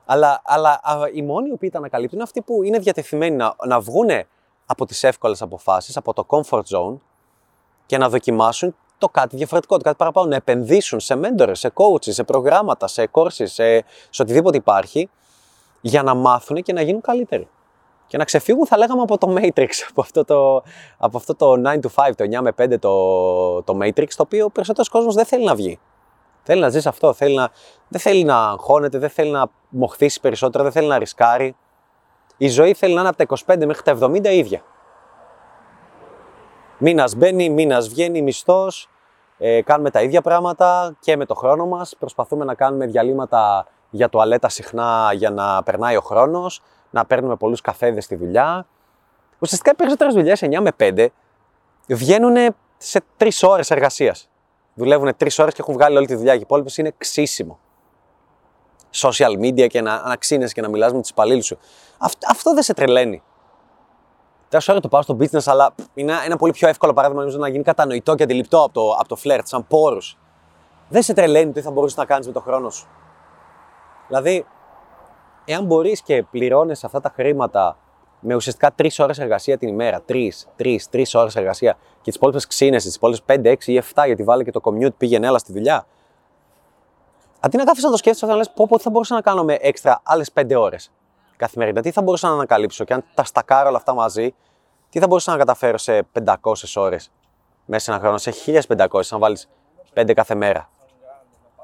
Αλλά, αλλά οι μόνοι οι οποίοι τα ανακαλύπτουν είναι αυτοί που είναι διατεθειμένοι να, να βγουν από τις εύκολες αποφάσεις, από το comfort zone και να δοκιμάσουν το κάτι διαφορετικό, το κάτι παραπάνω, να επενδύσουν σε mentors, σε coaches, σε προγράμματα, σε courses, σε, σε οτιδήποτε υπάρχει για να μάθουν και να γίνουν καλύτεροι. Και να ξεφύγουν, θα λέγαμε, από το Matrix, από αυτό το, από αυτό το 9 to 5, το 9 με 5 το, το Matrix, το οποίο ο περισσότερος κόσμος δεν θέλει να βγει. Θέλει να ζεις αυτό, θέλει να, δεν θέλει να αγχώνεται, δεν θέλει να μοχθήσει περισσότερο, δεν θέλει να ρισκάρει. Η ζωή θέλει να είναι από τα 25 μέχρι τα 70 ίδια. Μήνας μπαίνει, μήνας βγαίνει, μισθός. Ε, κάνουμε τα ίδια πράγματα και με το χρόνο μας. Προσπαθούμε να κάνουμε διαλύματα για τουαλέτα συχνά για να περνάει ο χρόνος, να παίρνουμε πολλούς καφέδες στη δουλειά. Ουσιαστικά οι περισσότερες δουλειές 9 με 5 βγαίνουν σε 3 ώρες εργασίας. Δουλεύουν 3 ώρες και έχουν βγάλει όλη τη δουλειά. Και οι υπόλοιπε είναι ξύσιμο. Social media και να, να ξύνεσαι και να μιλάς με τους υπαλλήλους σου. Αυτό, αυτό δεν σε τρελαίνει. Τέλο πάντων το πάω στο business, αλλά είναι ένα πολύ πιο εύκολο παράδειγμα νομίζω να γίνει κατανοητό και αντιληπτό από το, από το φλερτ, σαν πόρους. Δεν σε τρελαίνει τι θα μπορούσες να κάνεις με το χρόνο σου. Δηλαδή, εάν μπορείς και πληρώνει αυτά τα χρήματα με ουσιαστικά τρεις ώρες εργασία την ημέρα, τρεις, τρεις, τρεις ώρες εργασία και τις υπόλοιπες ξύνε, τις υπόλοιπες 5, 6 ή 7, γιατί βάλει και το commute πήγαινε έλα στη δουλειά. Αντί να κάθεσαι να το σκέφτεσαι, να λες πω, πω τι θα μπορούσα να κάνω με έξτρα άλλες 5 ώρες καθημερινά, τι θα μπορούσα να ανακαλύψω και αν τα στακάρω όλα αυτά μαζί, τι θα μπορούσα να καταφέρω σε 500 ώρες μέσα σε ένα χρόνο, σε 1500, αν βάλεις 5 κάθε μέρα.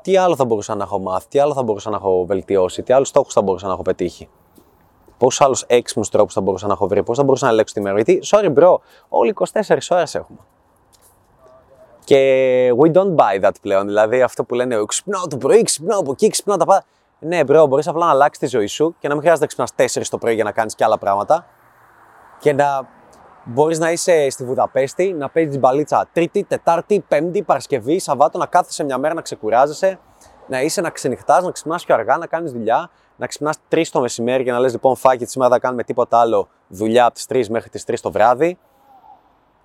Τι άλλο θα μπορούσα να έχω μάθει, τι άλλο θα μπορούσα να έχω βελτιώσει, τι άλλους στόχους θα μπορούσα να έχω πετύχει. Πόσους άλλους έξυπνους τρόπους θα μπορούσα να έχω βρει, πώς θα μπορούσα να ελέγξω τη μέρα. Γιατί, sorry, bro, όλοι 24 ώρες έχουμε. Και we don't buy that πλέον. Δηλαδή αυτό που λένε ξυπνάω το πρωί, ξυπνάω από εκεί, ξυπνάω τα πάντα. Ναι, bro, μπορείς απλά να αλλάξεις τη ζωή σου και να μην χρειάζεται να ξυπνάς 4 το πρωί για να κάνεις και άλλα πράγματα. Και να μπορείς να είσαι στη Βουδαπέστη, να παίζεις μπαλίτσα Τρίτη, Τετάρτη, Πέμπτη, Παρασκευή, Σαββάτο, να κάθεσαι μια μέρα να ξεκουράζεσαι, να είσαι να ξενυχτάς, να ξυπνάς πιο αργά, να κάνεις δουλειά, να ξυπνάς 3 το μεσημέρι και να λες: Λοιπόν, φάκι, σήμερα θα κάνουμε τίποτα άλλο δουλειά από τις 3 μέχρι τις 3 το βράδυ.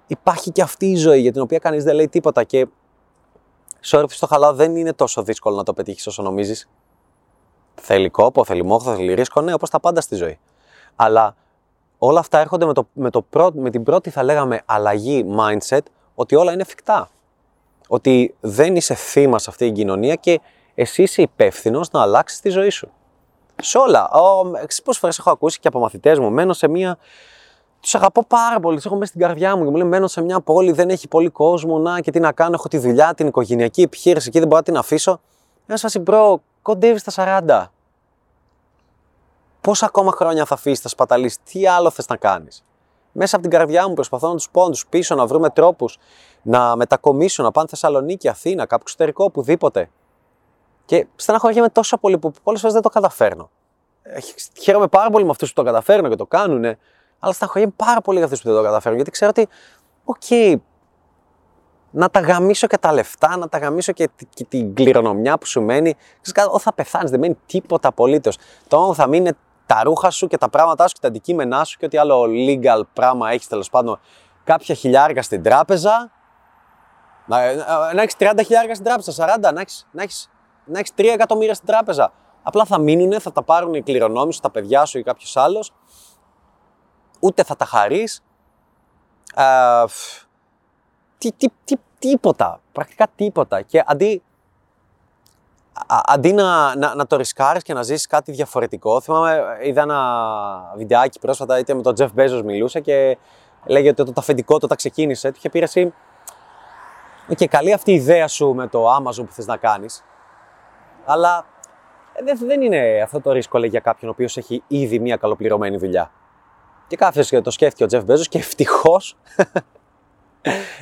Υπάρχει και αυτή η ζωή για την οποία κανείς δεν λέει τίποτα και. Sorry, στο χαλάω δεν είναι τόσο δύσκολο να το πετύχεις όσο νομίζεις. Θέλει κόπο, θέλει μόχθο, θέλει ρίσκο, ναι, όπως τα πάντα στη ζωή. Αλλά όλα αυτά έρχονται με, το, με, το με την πρώτη, θα λέγαμε, αλλαγή mindset, ότι όλα είναι εφικτά. Ότι δεν είσαι θύμα σε αυτή την κοινωνία και εσύ είσαι υπεύθυνος να αλλάξεις τη ζωή σου. Σε όλα. Πόσες φορές έχω ακούσει και από μαθητές μου, μένω σε μια. Τους αγαπώ πάρα πολύ, τους έχω μέσα στην καρδιά μου και μου λένε: Μένω σε μια πόλη, δεν έχει πολύ κόσμο. Να και τι να κάνω, έχω τη δουλειά, την οικογενειακή επιχείρηση και δεν μπορώ να την αφήσω. Είναι φάση, bro, κοντεύεις στα 40. Πόσα ακόμα χρόνια θα αφήσεις, θα σπαταλήσεις, τι άλλο θες να κάνεις; Μέσα από την καρδιά μου προσπαθώ να τους πω, να τους πείσω, να βρούμε τρόπους να μετακομίσουν, να πάνε Θεσσαλονίκη, Αθήνα, κάπου εξωτερικό, οπουδήποτε. Και στεναχωριέμαι τόσο πολύ που πολλές φορές δεν το καταφέρνω. Χαίρομαι πάρα πολύ με αυτούς που το καταφέρνουν και το κάνουν, αλλά στεναχωριέμαι πάρα πολύ για αυτούς που δεν το καταφέρνουν, γιατί ξέρω ότι, OK, okay, να τα γαμίσω και τα λεφτά, να τα γαμίσω και, και την κληρονομιά που σου μένει. Ξέρεις, όταν θα πεθάνεις, δεν μένει τίποτα απολύτως. Το μόνο θα μείνει τα ρούχα σου και τα πράγματά σου και τα αντικείμενά σου και ό,τι άλλο legal πράγμα έχεις τέλος πάντων. Κάποια χιλιάρικα στην τράπεζα. Να, να έχεις 30 χιλιάρικα στην τράπεζα, 40, να έχεις να έχεις, να έχεις 3 εκατομμύρια στην τράπεζα. Απλά θα μείνουν, θα τα πάρουν οι κληρονόμοι σου, τα παιδιά σου ή κάποιος άλλος. Ούτε θα τα χαρείς. Τι, τι, τι, τίποτα. Πρακτικά τίποτα. Και αντί αντί να, να, να το ρισκάρεις και να ζήσεις κάτι διαφορετικό, θυμάμαι, είδα ένα βιντεάκι πρόσφατα, είτε με τον Jeff Bezos μιλούσε και λέγεται ότι το αφεντικό του τα ξεκίνησε, του είχε πει εσύ, και καλή αυτή η ιδέα σου με το Amazon που θες να κάνεις, αλλά δεν, δεν είναι αυτό το ρίσκο λέει, για κάποιον ο οποίος έχει ήδη μια καλοπληρωμένη δουλειά. Και κάθεσε και το σκέφτηκε ο Jeff Bezos και ευτυχώς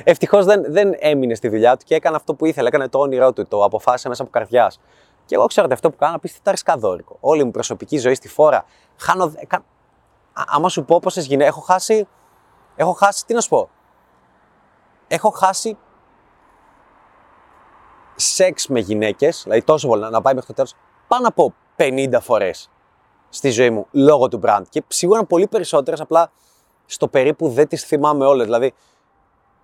Ευτυχώς δεν, δεν έμεινε στη δουλειά του και έκανε αυτό που ήθελε. Έκανε το όνειρό του, το αποφάσισε μέσα από καρδιάς. Και εγώ ξέρω ότι αυτό που κάνω απίστευτα ρισκαδόρικο. Όλη μου προσωπική ζωή στη φόρα. Χάνω. Άμα σου πω πόσες γυναίκε. Έχω χάσει. Έχω χάσει. Τι να σου πω. Έχω χάσει σεξ με γυναίκες, δηλαδή τόσο πολύ να πάει μέχρι το τέλος, πάνω από 50 φορές στη ζωή μου λόγω του brand. Και σίγουρα πολύ περισσότερες, απλά στο περίπου δεν τις θυμάμαι όλες. Δηλαδή,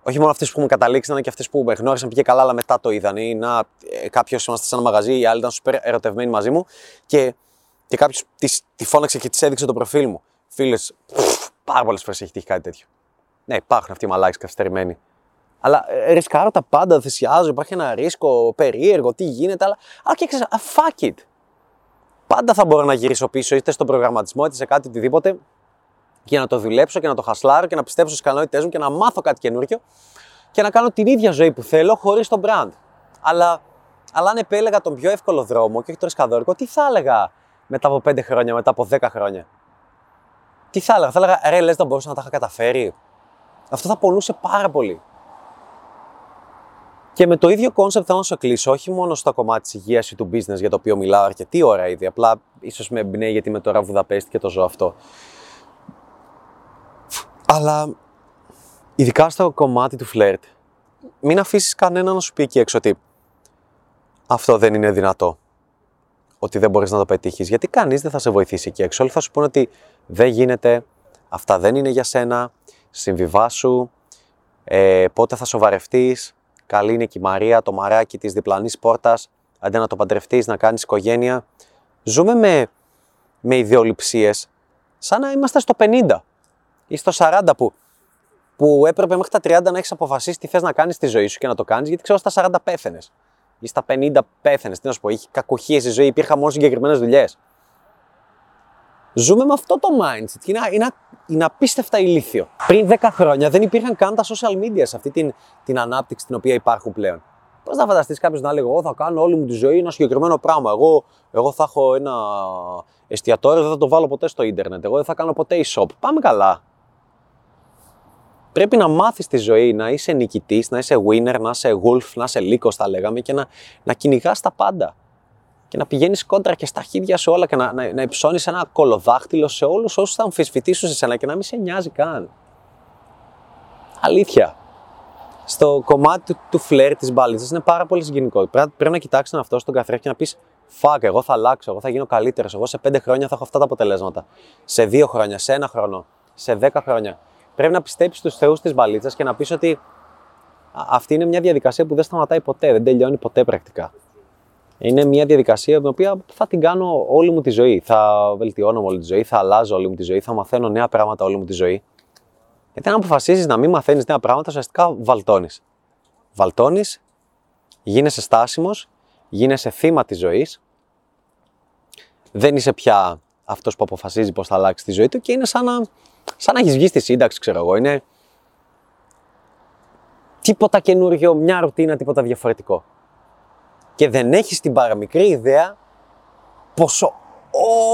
όχι μόνο αυτές που έχουμε καταλήξει, αλλά και αυτές που με γνώρισαν πήγε καλά, αλλά μετά το είδαν. Ή να ε, κάποιος είμαστε σε ένα μαγαζί, οι άλλοι ήταν super ερωτευμένοι μαζί μου και, και κάποιος τη φώναξε και τη έδειξε το προφίλ μου. Φίλες, πάρα πολλές φορές έχει τύχει κάτι τέτοιο. Ναι, υπάρχουν αυτοί οι μαλάκες καθυστερημένοι. Αλλά ε, ρισκάρω τα πάντα, θυσιάζω, υπάρχει ένα ρίσκο περίεργο, τι γίνεται, αλλά. Α, και ξέρεις, fuck it. Πάντα θα μπορώ να γυρίσω πίσω, είτε στον προγραμματισμό, είτε σε κάτι οτιδήποτε, για να το δουλέψω και να το χασλάρω και να πιστέψω στις ικανότητές μου και να μάθω κάτι καινούριο και να κάνω την ίδια ζωή που θέλω χωρίς τον brand. Αλλά, αλλά αν επέλεγα τον πιο εύκολο δρόμο και όχι το ρισκαδόρικο, τι θα έλεγα μετά από 5 χρόνια, μετά από 10 χρόνια; Τι θα έλεγα, θα έλεγα ρε, λες να μπορούσα να τα είχα καταφέρει. Αυτό θα πονούσε πάρα πολύ. Και με το ίδιο concept θέλω να σου κλείσω, όχι μόνο στο κομμάτι της υγείας ή του business για το οποίο μιλάω αρκετή ώρα ήδη. Απλά ίσως με εμπνέει γιατί είμαι τώρα Βουδαπέστη και το ζω αυτό. Αλλά ειδικά στο κομμάτι του φλερτ, μην αφήσεις κανένα να σου πει εκεί έξω ότι αυτό δεν είναι δυνατό. Ότι δεν μπορείς να το πετύχεις. Γιατί κανείς δεν θα σε βοηθήσει εκεί έξω. Όλοι θα σου πούνε ότι δεν γίνεται, αυτά δεν είναι για σένα, συμβιβάσου, ε, πότε θα σοβαρευτείς, καλή είναι και η Μαρία, το μαράκι της διπλανής πόρτας, αντί να το παντρευτείς, να κάνεις οικογένεια. Ζούμε με, με ιδεολειψίες σαν να είμαστε στο 50 ή στο 40 που, που έπρεπε μέχρι τα 30 να έχεις αποφασίσει τι θες να κάνεις στη ζωή σου και να το κάνεις, γιατί ξέρω στα 40 πέθανε. Ή στα 50 πέθανε. Τι να σου πω, είχε κακοχίε στη ζωή, υπήρχαν μόνο συγκεκριμένες δουλειές. Ζούμε με αυτό το mindset και είναι, είναι, είναι απίστευτα ηλίθιο. Πριν 10 χρόνια δεν υπήρχαν καν τα social media σε αυτή την, την ανάπτυξη την οποία υπάρχουν πλέον. Πώς να φανταστείς κάποιος να λέει: Εγώ θα κάνω όλη μου τη ζωή ένα συγκεκριμένο πράγμα. Εγώ, εγώ θα έχω ένα εστιατόριο, δεν θα το βάλω ποτέ στο ίντερνετ. Εγώ δεν θα κάνω ποτέ e-shop. Πάμε καλά. Πρέπει να μάθεις τη ζωή, να είσαι νικητής, να είσαι winner, να είσαι wolf, να είσαι λύκος, θα λέγαμε, και να, να κυνηγάς τα πάντα και να πηγαίνεις κόντρα και στα χέρια σου όλα και να, να, να υψώνεις ένα κολοδάχτυλο σε όλους όσους θα αμφισβητήσουν σε σένα και να μην σε νοιάζει καν. Αλήθεια. Στο κομμάτι του, του φλερ της μπαλίτσα είναι πάρα πολύ συγκινητικό. Πρέπει, πρέπει να κοιτάξεις τον αυτό στον καθρέφτη και να πεις: Fuck, εγώ θα αλλάξω, εγώ θα γίνω καλύτερος. Εγώ σε πέντε χρόνια θα έχω αυτά τα αποτελέσματα. Σε δύο χρόνια, σε ένα χρόνο, σε δέκα χρόνια. Πρέπει να πιστέψεις στου θεούς της μπαλίτσας και να πεις ότι αυτή είναι μια διαδικασία που δεν σταματάει ποτέ, δεν τελειώνει ποτέ πρακτικά. Είναι μια διαδικασία την οποία θα την κάνω όλη μου τη ζωή. Θα βελτιώνω όλη τη ζωή, θα αλλάζω όλη μου τη ζωή, θα μαθαίνω νέα πράγματα όλη μου τη ζωή. Γιατί αν αποφασίζεις να μην μαθαίνεις νέα πράγματα, ουσιαστικά βαλτώνεις. Βαλτώνεις, γίνεσαι στάσιμος, γίνεσαι θύμα της ζωής. Δεν είσαι πια αυτός που αποφασίζει πώς θα αλλάξει τη ζωή του και είναι σαν να, σαν να έχεις βγει στη σύνταξη, ξέρω εγώ. Είναι τίποτα καινούριο, μια ρουτίνα, τίποτα διαφορετικό και δεν έχεις την παραμικρή ιδέα πόσο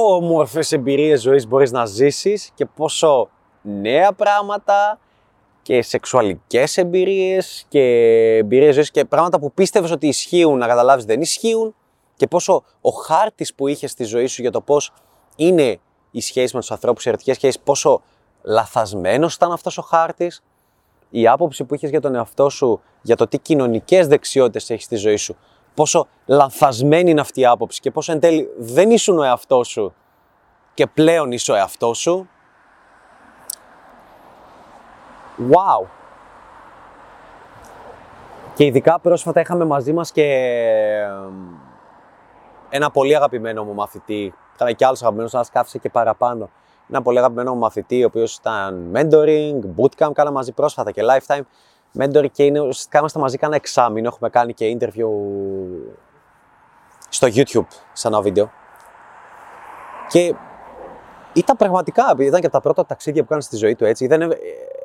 όμορφες εμπειρίες ζωής μπορείς να ζήσεις και πόσο νέα πράγματα και σεξουαλικές εμπειρίες και εμπειρίες ζωής και πράγματα που πίστευες ότι ισχύουν να καταλάβεις δεν ισχύουν και πόσο ο χάρτης που είχες στη ζωή σου για το πώς είναι η σχέση με τους ανθρώπους, οι ερωτικές σχέσεις, πόσο λαθασμένος ήταν αυτός ο χάρτης, η άποψη που είχες για τον εαυτό σου, για το τι κοινωνικές δεξιότητες έχεις στη ζωή σου, πόσο λανθασμένη είναι αυτή η άποψη και πόσο εν τέλει δεν ήσουν ο εαυτός σου και πλέον είσαι ο εαυτός σου. Wow! Και ειδικά πρόσφατα είχαμε μαζί μας και ένα πολύ αγαπημένο μου μαθητή. Είχαμε και άλλους αγαπημένους, αλλά κάθισε και παραπάνω. Ένα πολύ αγαπημένο μου μαθητή, ο οποίος ήταν mentoring, bootcamp, κάνα μαζί πρόσφατα και lifetime mentor και είναι, ουσιαστικά είμαστε μαζί κάνα εξάμεινο, έχουμε κάνει και interview στο YouTube σε ένα βίντεο. Και ήταν πραγματικά, επειδή ήταν και από τα πρώτα ταξίδια που κάνει στη ζωή του έτσι, δεν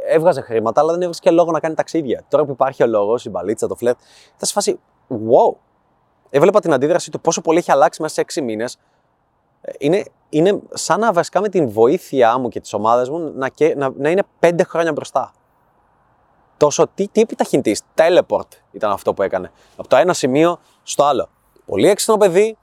έβγαζε χρήματα, αλλά δεν έβγαζε και λόγο να κάνει ταξίδια. Τώρα που υπάρχει ο λόγος, η μπαλίτσα, το φλερ, θα σε φάσει, wow. Έβλεπα την αντίδραση του πόσο πολύ έχει αλλάξει μέσα σε 6 μήνες. Είναι, είναι σαν να βασικά με την βοήθειά μου και τη ομάδα μου να, να, να είναι 5 χρόνια μπροστά τόσο τι, τι επιταχυντής. Teleport ήταν αυτό που έκανε. Από το ένα σημείο στο άλλο. Πολύ έξυπνο παιδί.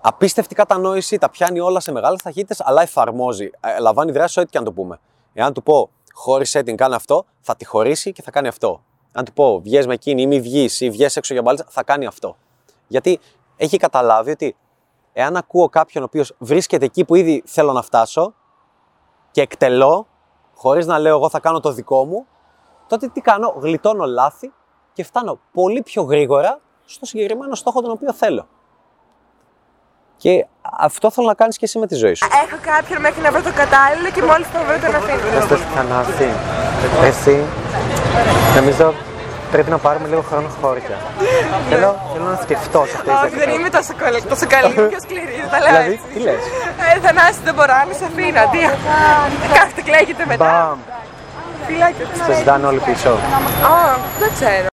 Απίστευτη κατανόηση, τα πιάνει όλα σε μεγάλες ταχύτητες, αλλά εφαρμόζει. Ε, λαμβάνει δράση ό,τι και αν το πούμε. Εάν του πω χώρισε την, κάνει αυτό, θα τη χωρίσει και θα κάνει αυτό. Αν του πω βγες με εκείνη ή μη βγεις ή βγες έξω για μπάλτσα, θα κάνει αυτό. Γιατί έχει καταλάβει ότι εάν ακούω κάποιον ο οποίος βρίσκεται εκεί που ήδη θέλω να φτάσω και εκτελώ χωρίς να λέω εγώ θα κάνω το δικό μου, τότε τι κάνω, γλιτώνω λάθη και φτάνω πολύ πιο γρήγορα στο συγκεκριμένο στόχο τον οποίο θέλω. Και αυτό θέλω να κάνεις και εσύ με τη ζωή σου. Έχω κάποιον μέχρι να βρω το κατάλληλο και μόλις το βρω τον αφήνω. Αυτό Θανάση. Εσύ, νομίζω πρέπει να πάρουμε λίγο χρόνο χώρια. θέλω, θέλω να σκεφτώ σε αυτή Όχι, δεν είμαι τόσο, καλή, τόσο καλή, πιο σκληρή, δεν τα λέω Δηλαδή, έτσι. τι λες; Ε, Θανάση, δεν μπορώ, να σε αφήνω. Τι, κάθε κλαίγεται μετά. Μπαμ. Φυλάκια. Σε ζητάνε όλοι πίσω. Ω, δεν ξέρω.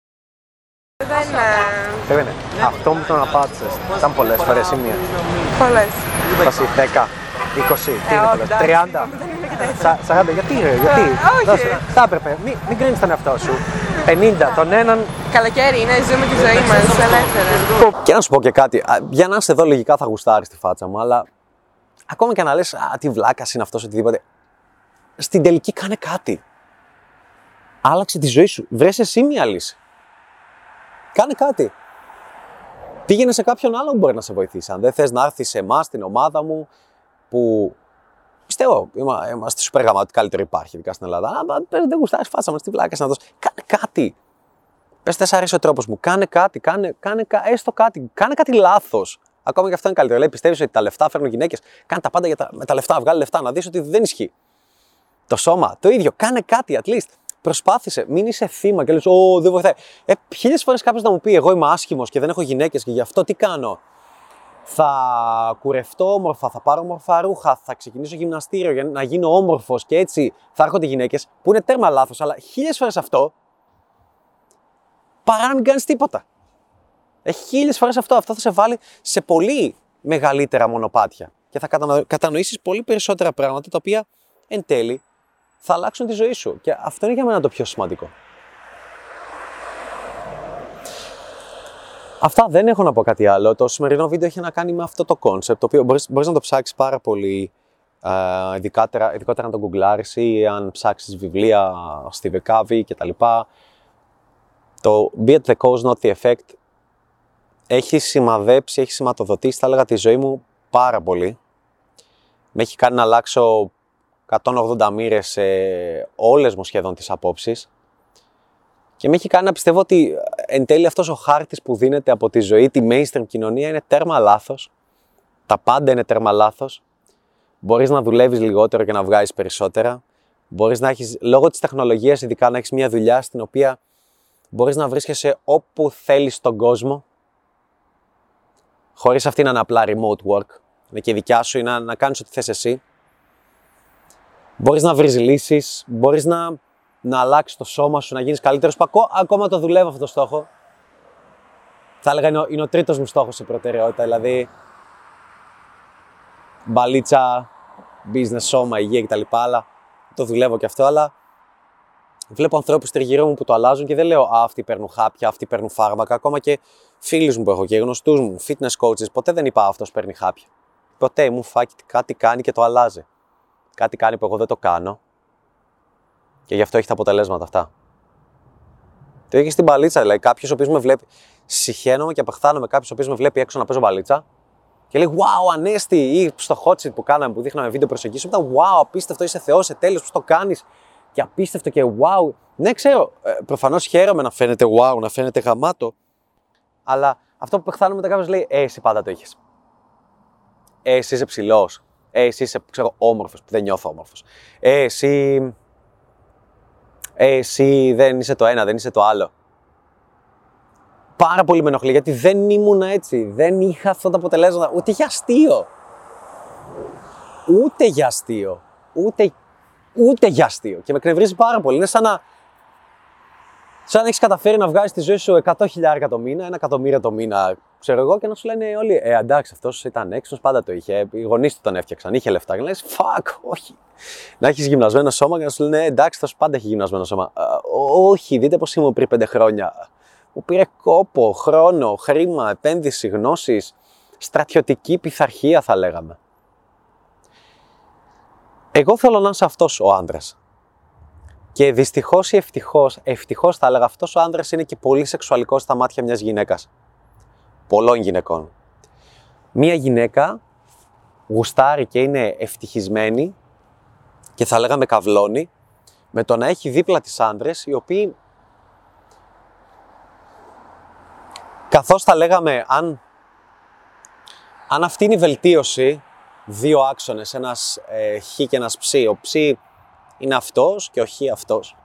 Δεν... ε, Περίμενε. Αυτό μου τον απάτησε. Ήταν πολλές φορές ή μία. Πολλές. 20, 10, 20, τι είναι Ε, πολλέ. εντάξει, 30. δεν είμαι και τέτοια. Σα- 40, γιατί ρε, γιατί; όχι. Δώσε. Θα έπρεπε. Μην, μην κρίνεις τον εαυτό σου. 50, τον έναν. Καλοκαίρι είναι, ζούμε τη ζωή μας ελεύθερα. Και να σου πω και κάτι. α, Για να είσαι εδώ, λογικά θα γουστάρεις τη φάτσα μου, αλλά ακόμα και να λες, Α, τι βλάκα είναι αυτός, οτιδήποτε. Στην τελική κάνε κάτι. Άλλαξε τη ζωή σου. Βρες εσύ μία λύση. Κάνε κάτι. Πήγαινε σε κάποιον άλλον που μπορεί να σε βοηθήσει. Αν δεν θες να έρθεις σε εμάς, στην ομάδα μου, που πιστεύω είμα- είμαστε super γαμάτοι, ότι καλύτερο υπάρχει, ειδικά στην Ελλάδα. Αλλά αν δεν γουστάρεις φάτσα μα, τι βλάκα να δώσεις. Κάνε κάτι. Πες δεν σ' αρέσει ο τρόπος μου. Κάνε κάτι, κάνε, κάνε κα- έστω κάτι. Κάνε κάτι λάθος. Ακόμα και αυτό είναι καλύτερο. Λέει, πιστεύεις ότι τα λεφτά φέρνουν γυναίκες; Κάνε τα πάντα για τα, με τα λεφτά. Βγάλει λεφτά να δεις ότι δεν ισχύει. Το σώμα, το ίδιο. Κάνε κάτι, at least. Προσπάθησε. Μην είσαι θύμα και λες: Ω, δεν βοηθάει. Ε, χίλιες φορές κάποιος να μου πει: Εγώ είμαι άσχημος και δεν έχω γυναίκες και γι' αυτό τι κάνω. Θα κουρευτώ όμορφα, θα πάρω όμορφα ρούχα, θα ξεκινήσω γυμναστήριο για να γίνω όμορφος και έτσι θα έρχονται γυναίκες. Που είναι τέρμα λάθος, αλλά χίλιες φορές αυτό παρά να μην κάνεις τίποτα. Ε, χίλιες φορές αυτό. Αυτό θα σε βάλει σε πολύ μεγαλύτερα μονοπάτια και θα κατανο... κατανοήσεις πολύ περισσότερα πράγματα τα οποία εν τέλει θα αλλάξουν τη ζωή σου. Και αυτό είναι για μένα το πιο σημαντικό. Αυτά δεν έχω να πω κάτι άλλο. Το σημερινό βίντεο έχει να κάνει με αυτό το concept, το οποίο μπορείς, μπορείς να το ψάξεις πάρα πολύ, ε, ειδικότερα, ειδικότερα να το γκουγκλάρεις ή αν ψάξεις βιβλία, Steve Covey κτλ. Το Be at the cause, not the effect έχει σημαδέψει, έχει σηματοδοτήσει, θα έλεγα, τη ζωή μου πάρα πολύ. Με έχει κάνει να αλλάξω 180 μοίρες σε όλες μου σχεδόν τις απόψεις. Και με έχει κάνει να πιστεύω ότι ε, εν τέλει αυτός ο χάρτης που δίνεται από τη ζωή, τη mainstream κοινωνία είναι τέρμα λάθος. Τα πάντα είναι τέρμα λάθος. Μπορείς να δουλεύεις λιγότερο και να βγάζεις περισσότερα. Μπορείς να έχεις, λόγω της τεχνολογίας ειδικά, να έχεις μια δουλειά στην οποία μπορείς να βρίσκεσαι όπου θέλεις στον κόσμο. Χωρίς αυτή να είναι απλά remote work. Είναι και δικιά σου, είναι να, να κάνεις ό,τι θες εσύ. Μπορείς να βρεις λύσεις, μπορείς να, να αλλάξεις το σώμα σου, να γίνεις καλύτερος. Που ακό- ακόμα το δουλεύω αυτό το στόχο. Θα έλεγα είναι ο, είναι ο τρίτος μου στόχος σε προτεραιότητα, δηλαδή μπαλίτσα, business, σώμα, υγεία κτλ. Αλλά το δουλεύω και αυτό, αλλά βλέπω ανθρώπους τριγύρω μου που το αλλάζουν και δεν λέω Α, αυτοί παίρνουν χάπια, αυτοί παίρνουν φάρμακα. Ακόμα και φίλους μου που έχω και γνωστούς μου, fitness coaches, ποτέ δεν είπα Αυτός παίρνει χάπια. Ποτέ μου φάκι κάτι κάνει και το αλλάζει. Κάτι κάνει που εγώ δεν το κάνω και γι' αυτό έχει τα αποτελέσματα αυτά. Το ίδιο και στην μπαλίτσα, δηλαδή κάποιος ο οποίος με βλέπει. Συχαίνομαι και απεχθάνομαι κάποιος ο οποίος με βλέπει έξω να παίζω μπαλίτσα και λέει Wow, ανέστη! Ή στο hot seat που κάναμε που δείχναμε βίντεο προσεγγίσεων. Ήταν Wow, απίστευτο, είσαι Θεός, είσαι τέλειος, πώς το κάνεις; Και απίστευτο και wow. Ναι, ξέρω, ε, προφανώς χαίρομαι να φαίνεται wow, να φαίνεται γαμάτο. Αλλά αυτό που πεχθάνω μετά κάποιος λέει: Ε, εσύ πάντα το είχες. Ε, εσύ είσαι ψηλός. Ε, εσύ είσαι, ξέρω, όμορφος, που δεν νιώθω όμορφος. Ε, εσύ. Ε, εσύ δεν είσαι το ένα, δεν είσαι το άλλο. Πάρα πολύ με ενοχλεί γιατί δεν ήμουν έτσι. Δεν είχα αυτά τα αποτελέσματα. Ούτε για αστείο. Ούτε για αστείο. Ούτε, ούτε για αστείο. Και με εκνευρίζει πάρα πολύ. Είναι σαν να. Σαν να έχεις καταφέρει να βγάλει τη ζωή σου 100 χιλιάρικα το μήνα, ένα εκατομμύριο το μήνα, ξέρω εγώ, και να σου λένε όλοι, Ε, εντάξει, αυτός ήταν έξω, πάντα το είχε. Οι γονείς του τον έφτιαξαν, είχε λεφτά. Και λες, Fuck, όχι. Να έχεις γυμνασμένο σώμα και να σου λένε, «Ε, Εντάξει, αυτός πάντα έχει γυμνασμένο σώμα. «Α, όχι, δείτε πώς ήμουν πριν πέντε χρόνια. Μου πήρε κόπο, χρόνο, χρήμα, επένδυση, γνώσεις, στρατιωτική πειθαρχία, θα λέγαμε. Εγώ θέλω να είσαι αυτός ο άντρα. Και δυστυχώς ή ευτυχώς, ευτυχώς θα έλεγα, αυτός ο άντρα είναι και πολύ σεξουαλικός στα μάτια μιας γυναίκας. Πολλών γυναικών. Μία γυναίκα γουστάρει και είναι ευτυχισμένη και θα λέγαμε καυλώνει με το να έχει δίπλα της άντρες οι οποίοι καθώς θα λέγαμε αν, αν αυτή είναι η βελτίωση δύο άξονες, ένας ε, χ και ένας ψ, ο ψ είναι αυτός και ο χ αυτός.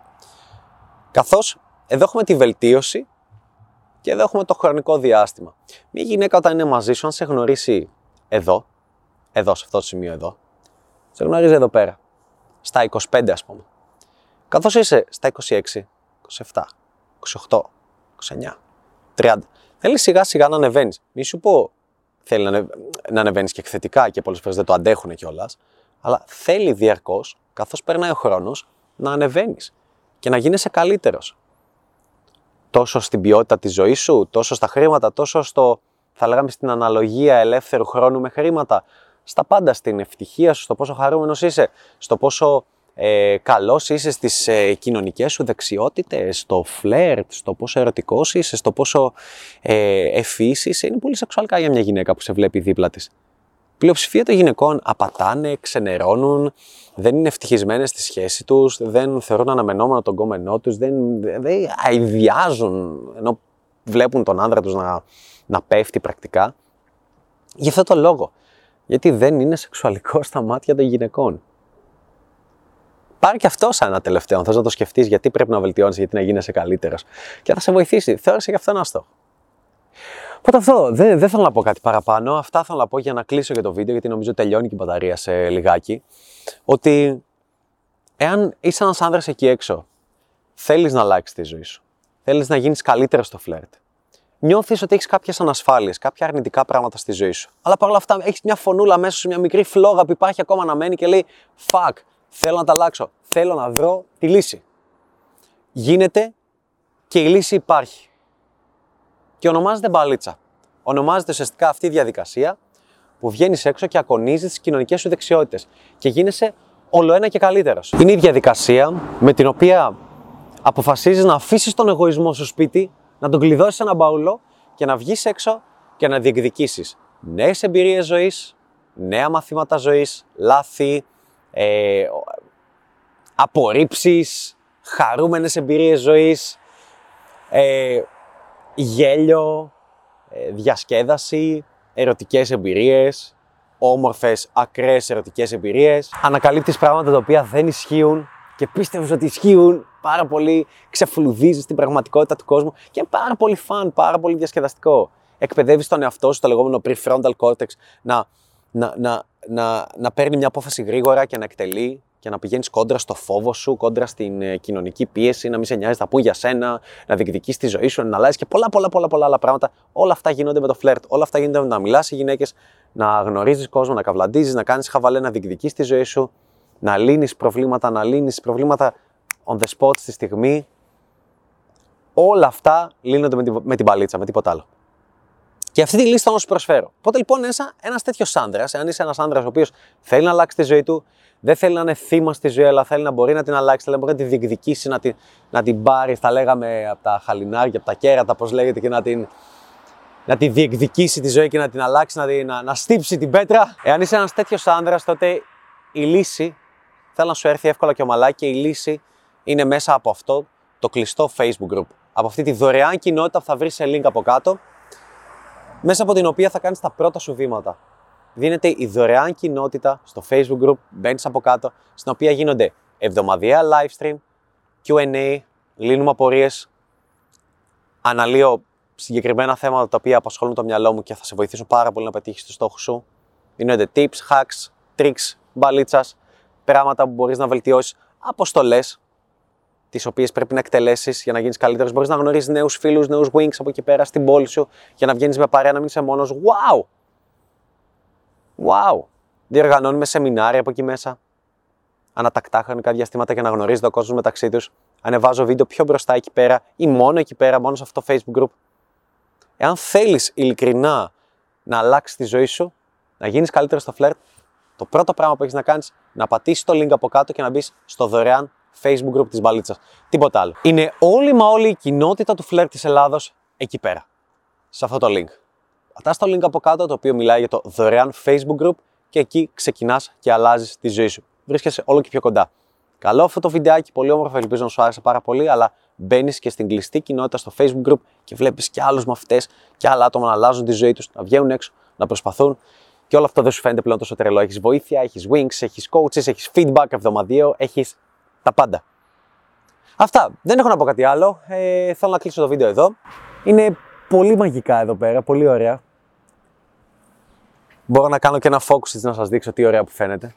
Καθώς εδώ έχουμε τη βελτίωση και εδώ έχουμε το χρονικό διάστημα. Μια γυναίκα όταν είναι μαζί σου, αν σε γνωρίσει εδώ, εδώ σε αυτό το σημείο εδώ, σε γνωρίζει εδώ πέρα, στα 25 ας πούμε. Καθώς είσαι στα 26, 27, 28, 29, 30. Θέλεις σιγά σιγά να ανεβαίνεις. Μη σου πω θέλει να, ανεβ... να ανεβαίνεις και εκθετικά και πολλές φορές δεν το αντέχουν κιόλας. Αλλά θέλει διαρκώς, καθώς περνάει ο χρόνος, να ανεβαίνεις και να γίνεσαι καλύτερος. Τόσο στην ποιότητα της ζωής σου, τόσο στα χρήματα, τόσο στο, θα λέγαμε, στην αναλογία ελεύθερου χρόνου με χρήματα. Στα πάντα, στην ευτυχία σου, στο πόσο χαρούμενος είσαι, στο πόσο ε, καλός είσαι στις ε, κοινωνικές σου δεξιότητες, στο φλερτ, στο πόσο ερωτικός είσαι, στο πόσο ε, ευφύς είσαι. Είναι πολύ σεξουαλικά για μια γυναίκα που σε βλέπει δίπλα της. Πλειοψηφία των γυναικών απατάνε, ξενερώνουν, δεν είναι ευτυχισμένες στη σχέση τους, δεν θεωρούν αναμενόμενο τον κόμενό τους, δεν, δεν αηδιάζουν ενώ βλέπουν τον άνδρα τους να, να πέφτει πρακτικά. Γι' αυτό το λόγο. Γιατί δεν είναι σεξουαλικό στα μάτια των γυναικών. Πάρει και αυτό σαν ένα τελευταίο. Θες να το σκεφτείς γιατί πρέπει να βελτιώνεις, γιατί να γίνεσαι καλύτερος. Και θα σε βοηθήσει. Θεώρησε και αυτό ένα στόχο. Οπότε αυτό, δεν, δεν θέλω να πω κάτι παραπάνω. Αυτά θέλω να πω για να κλείσω και το βίντεο, γιατί νομίζω τελειώνει και η μπαταρία σε λιγάκι. Ότι εάν είσαι ένας άνδρας εκεί έξω, θέλεις να αλλάξεις τη ζωή σου. Θέλεις να γίνεις καλύτερο στο φλερτ. Νιώθεις ότι έχεις κάποιες ανασφάλειες, κάποια αρνητικά πράγματα στη ζωή σου. Αλλά παρόλα αυτά έχεις μια φωνούλα μέσα σου, μια μικρή φλόγα που υπάρχει ακόμα να μένει και λέει Fuck, θέλω να τα αλλάξω. Θέλω να βρω τη λύση. Γίνεται και η λύση υπάρχει. Και ονομάζεται μπαλίτσα. Ονομάζεται ουσιαστικά αυτή η διαδικασία που βγαίνεις έξω και ακονίζεις τις κοινωνικές σου δεξιότητες και γίνεσαι όλο ένα και καλύτερος. Είναι η διαδικασία με την οποία αποφασίζεις να αφήσεις τον εγωισμό σου σπίτι, να τον κλειδώσεις σε ένα μπαούλο και να βγεις έξω και να διεκδικήσεις νέες εμπειρίες ζωής, νέα μαθήματα ζωής, λάθη, ε, απορρίψεις, χαρούμενες εμπειρίες ζωής, ε, γέλιο, ε, διασκέδαση, ερωτικές εμπειρίες, όμορφες, ακραίες ερωτικές εμπειρίες. Ανακαλύπτεις πράγματα τα οποία δεν ισχύουν και πίστευες ότι ισχύουν πάρα πολύ, ξεφλουδίζεις την πραγματικότητα του κόσμου και είναι πάρα πολύ φαν, πάρα πολύ διασκεδαστικό. Εκπαιδεύεις τον εαυτό σου, το λεγόμενο prefrontal cortex, να, να, να, να, να παίρνει μια απόφαση γρήγορα και να εκτελεί και να πηγαίνεις κόντρα στο φόβο σου, κόντρα στην ε, κοινωνική πίεση, να μην σε νοιάζει, θα πούν για σένα, να διεκδικείς τη ζωή σου, να αλλάζεις και πολλά, πολλά, πολλά, πολλά άλλα πράγματα. Όλα αυτά γίνονται με το φλερτ. Όλα αυτά γίνονται με να μιλάς σε γυναίκες, να γνωρίζεις κόσμο, να καυλαντίζει, να κάνεις χαβαλέ, να διεκδικείς τη ζωή σου, να λύνεις προβλήματα, να λύνεις προβλήματα on the spot στη στιγμή. Όλα αυτά λύνονται με την, με την παλίτσα, με τίποτα άλλο. Και αυτή τη λίστα θα σου προσφέρω. Οπότε λοιπόν ένας τέτοιος άντρα, αν είσαι ένας άντρα ο οποίος θέλει να αλλάξει τη ζωή του, δεν θέλει να είναι θύμα στη ζωή, αλλά θέλει να μπορεί να την αλλάξει, θέλει να μπορεί να τη διεκδικήσει, να την, να την πάρει, θα λέγαμε από τα χαλινάρια, από τα κέρατα, πώς λέγεται, και να την, να τη διεκδικήσει τη ζωή και να την αλλάξει, να, την, να, να στύψει την πέτρα. Εάν είσαι ένας τέτοιος άντρα, τότε η λύση θέλει να σου έρθει εύκολα και ομαλά και η λύση είναι μέσα από αυτό το κλειστό Facebook group. Από αυτή τη δωρεάν κοινότητα που θα βρεις σε link από κάτω, μέσα από την οποία θα κάνεις τα πρώτα σου βήματα δίνεται η δωρεάν κοινότητα στο Facebook group, μπαίνεις από κάτω, στην οποία γίνονται εβδομαδιαία live stream, Q&A, λύνουμε απορίες, αναλύω συγκεκριμένα θέματα τα οποία απασχολούν το μυαλό μου και θα σε βοηθήσουν πάρα πολύ να πετύχεις τους στόχους σου. Δίνονται tips, hacks, tricks, μπαλίτσας, πράγματα που μπορείς να βελτιώσεις, αποστολές, τις οποίες πρέπει να εκτελέσεις για να γίνεις καλύτερος. Μπορείς να γνωρίζεις νέους φίλους, νέους wings από εκεί πέρα στην πόλη σου για να βγαίνεις με παρέα, να μην είσαι μόνος. Wow! Wow! Διοργανώνουμε σεμινάρια από εκεί μέσα. Ανατακτά χρονικά διαστήματα για να γνωρίζετε ο κόσμος μεταξύ τους. Ανεβάζω βίντεο πιο μπροστά εκεί πέρα ή μόνο εκεί πέρα, μόνο σε αυτό το Facebook group. Εάν θέλεις ειλικρινά να αλλάξεις τη ζωή σου, να γίνεις καλύτερος στο φλερτ, το πρώτο πράγμα που έχεις να κάνεις να πατήσεις το link από κάτω και να μπεις στο δωρεάν Facebook group της μπαλίτσας. Τίποτα άλλο. Είναι όλη μα όλη η κοινότητα του φλερτ της Ελλάδος εκεί πέρα. Σε αυτό το link. Πατάς το link από κάτω το οποίο μιλάει για το δωρεάν Facebook group και εκεί ξεκινάς και αλλάζεις τη ζωή σου. Βρίσκεσαι όλο και πιο κοντά. Καλό αυτό το βιντεάκι, πολύ όμορφο, ελπίζω να σου άρεσε πάρα πολύ, αλλά μπαίνεις και στην κλειστή κοινότητα στο Facebook group και βλέπεις και άλλους μαθητές και άλλα άτομα να αλλάζουν τη ζωή τους, να βγαίνουν έξω, να προσπαθούν. Και όλο αυτό δεν σου φαίνεται πλέον τόσο τρελό. Έχεις βοήθεια, έχεις wings, έχεις coaches, έχεις feedback εβδομαδιαίο, έχεις τα πάντα. Αυτά. Δεν έχω να πω κάτι άλλο. Ε, θέλω να κλείσω το βίντεο εδώ. Είναι πολύ μαγικά εδώ πέρα, πολύ ωραία. Μπορώ να κάνω και ένα focus να σας δείξω τι ωραία που φαίνεται.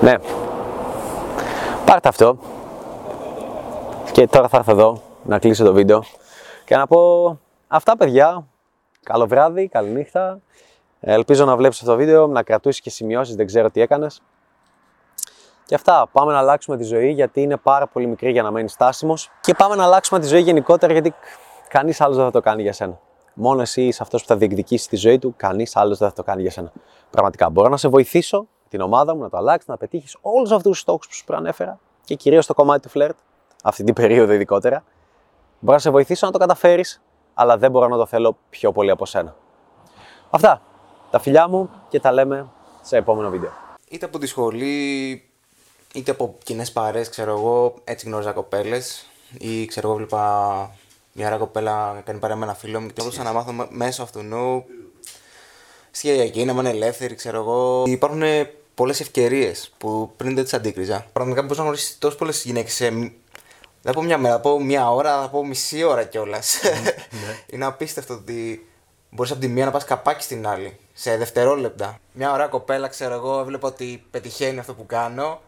Ναι. Πάρτε αυτό. Και τώρα θα έρθω εδώ να κλείσω το βίντεο και να πω Αυτά παιδιά. Καλό βράδυ, καλή νύχτα. Ελπίζω να βλέπεις αυτό το βίντεο, να κρατήσεις και σημειώσεις, δεν ξέρω τι έκανες. Και αυτά, πάμε να αλλάξουμε τη ζωή γιατί είναι πάρα πολύ μικρή για να μένεις στάσιμος. Και πάμε να αλλάξουμε τη ζωή γενικότερα γιατί κανείς άλλος δεν θα το κάνει για σένα. Μόνο εσύ είσαι αυτός που θα διεκδικήσεις τη ζωή του, κανείς άλλος δεν θα το κάνει για σένα. Πραγματικά μπορώ να σε βοηθήσω, την ομάδα μου, να το αλλάξεις, να πετύχεις όλους αυτούς τους στόχους που σου προανέφερα και κυρίως το κομμάτι του φλερτ, αυτή την περίοδο ειδικότερα. Μπορώ να σε βοηθήσω να το καταφέρεις, αλλά δεν μπορώ να το θέλω πιο πολύ από σένα. Αυτά. Τα φιλιά μου και τα λέμε σε επόμενο βίντεο. είτε από τη σχολή, είτε από κοινές παρέ, ξέρω εγώ, έτσι γνώριζα κοπέλες. Ή ξέρω εγώ, βλέπα μια ωραία κοπέλα να κάνει παρέα με ένα φίλο μου και μπορούσα να μάθω μ- μέσω αυτού νου. Στη εκεί να είμαι ελεύθερη, ξέρω εγώ. Υπάρχουν πολλές ευκαιρίες που πριν δεν τις αντίκριζα. Πραγματικά μπορεί να γνωρίσει τόσες πολλές γυναίκες σε. μ- Δεν θα πω μια μέρα, θα πω μια ώρα, θα πω μισή ώρα κιόλας. Είναι απίστευτο ότι μπορείς από τη μία να πας καπάκι στην άλλη. Σε δευτερόλεπτα. Μια ωραία κοπέλα, ξέρω εγώ, έβλεπα ότι πετυχαίνει αυτό που κάνω.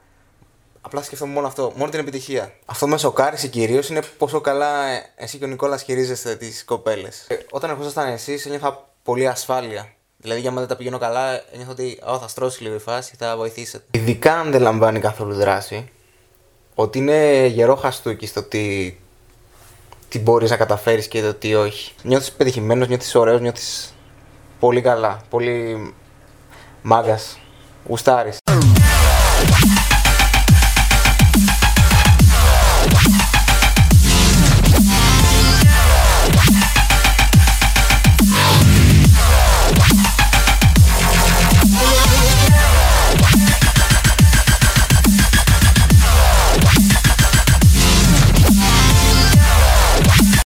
Απλά σκεφτόμουν μόνο αυτό, μόνο την επιτυχία. Αυτό με σοκάρισε κυρίως είναι πόσο καλά ε, εσύ και ο Νικόλας χειρίζεστε τις κοπέλες. Όταν ερχόσασταν εσείς, ένιωθα πολύ ασφάλεια. Δηλαδή, για μένα δεν τα πηγαίνω καλά, ένιωθα ότι «Ω, θα στρώσει λίγο η φάση, θα βοηθήσετε. Ειδικά αν δεν λαμβάνει καθόλου δράση, ότι είναι γερό χαστούκι στο τι, τι μπορείς να καταφέρεις και το τι όχι. Νιώθεις πετυχημένος, νιώθεις ωραίος, νιώθεις πολύ καλά. Πολύ μάγκας. Γουστάρεις.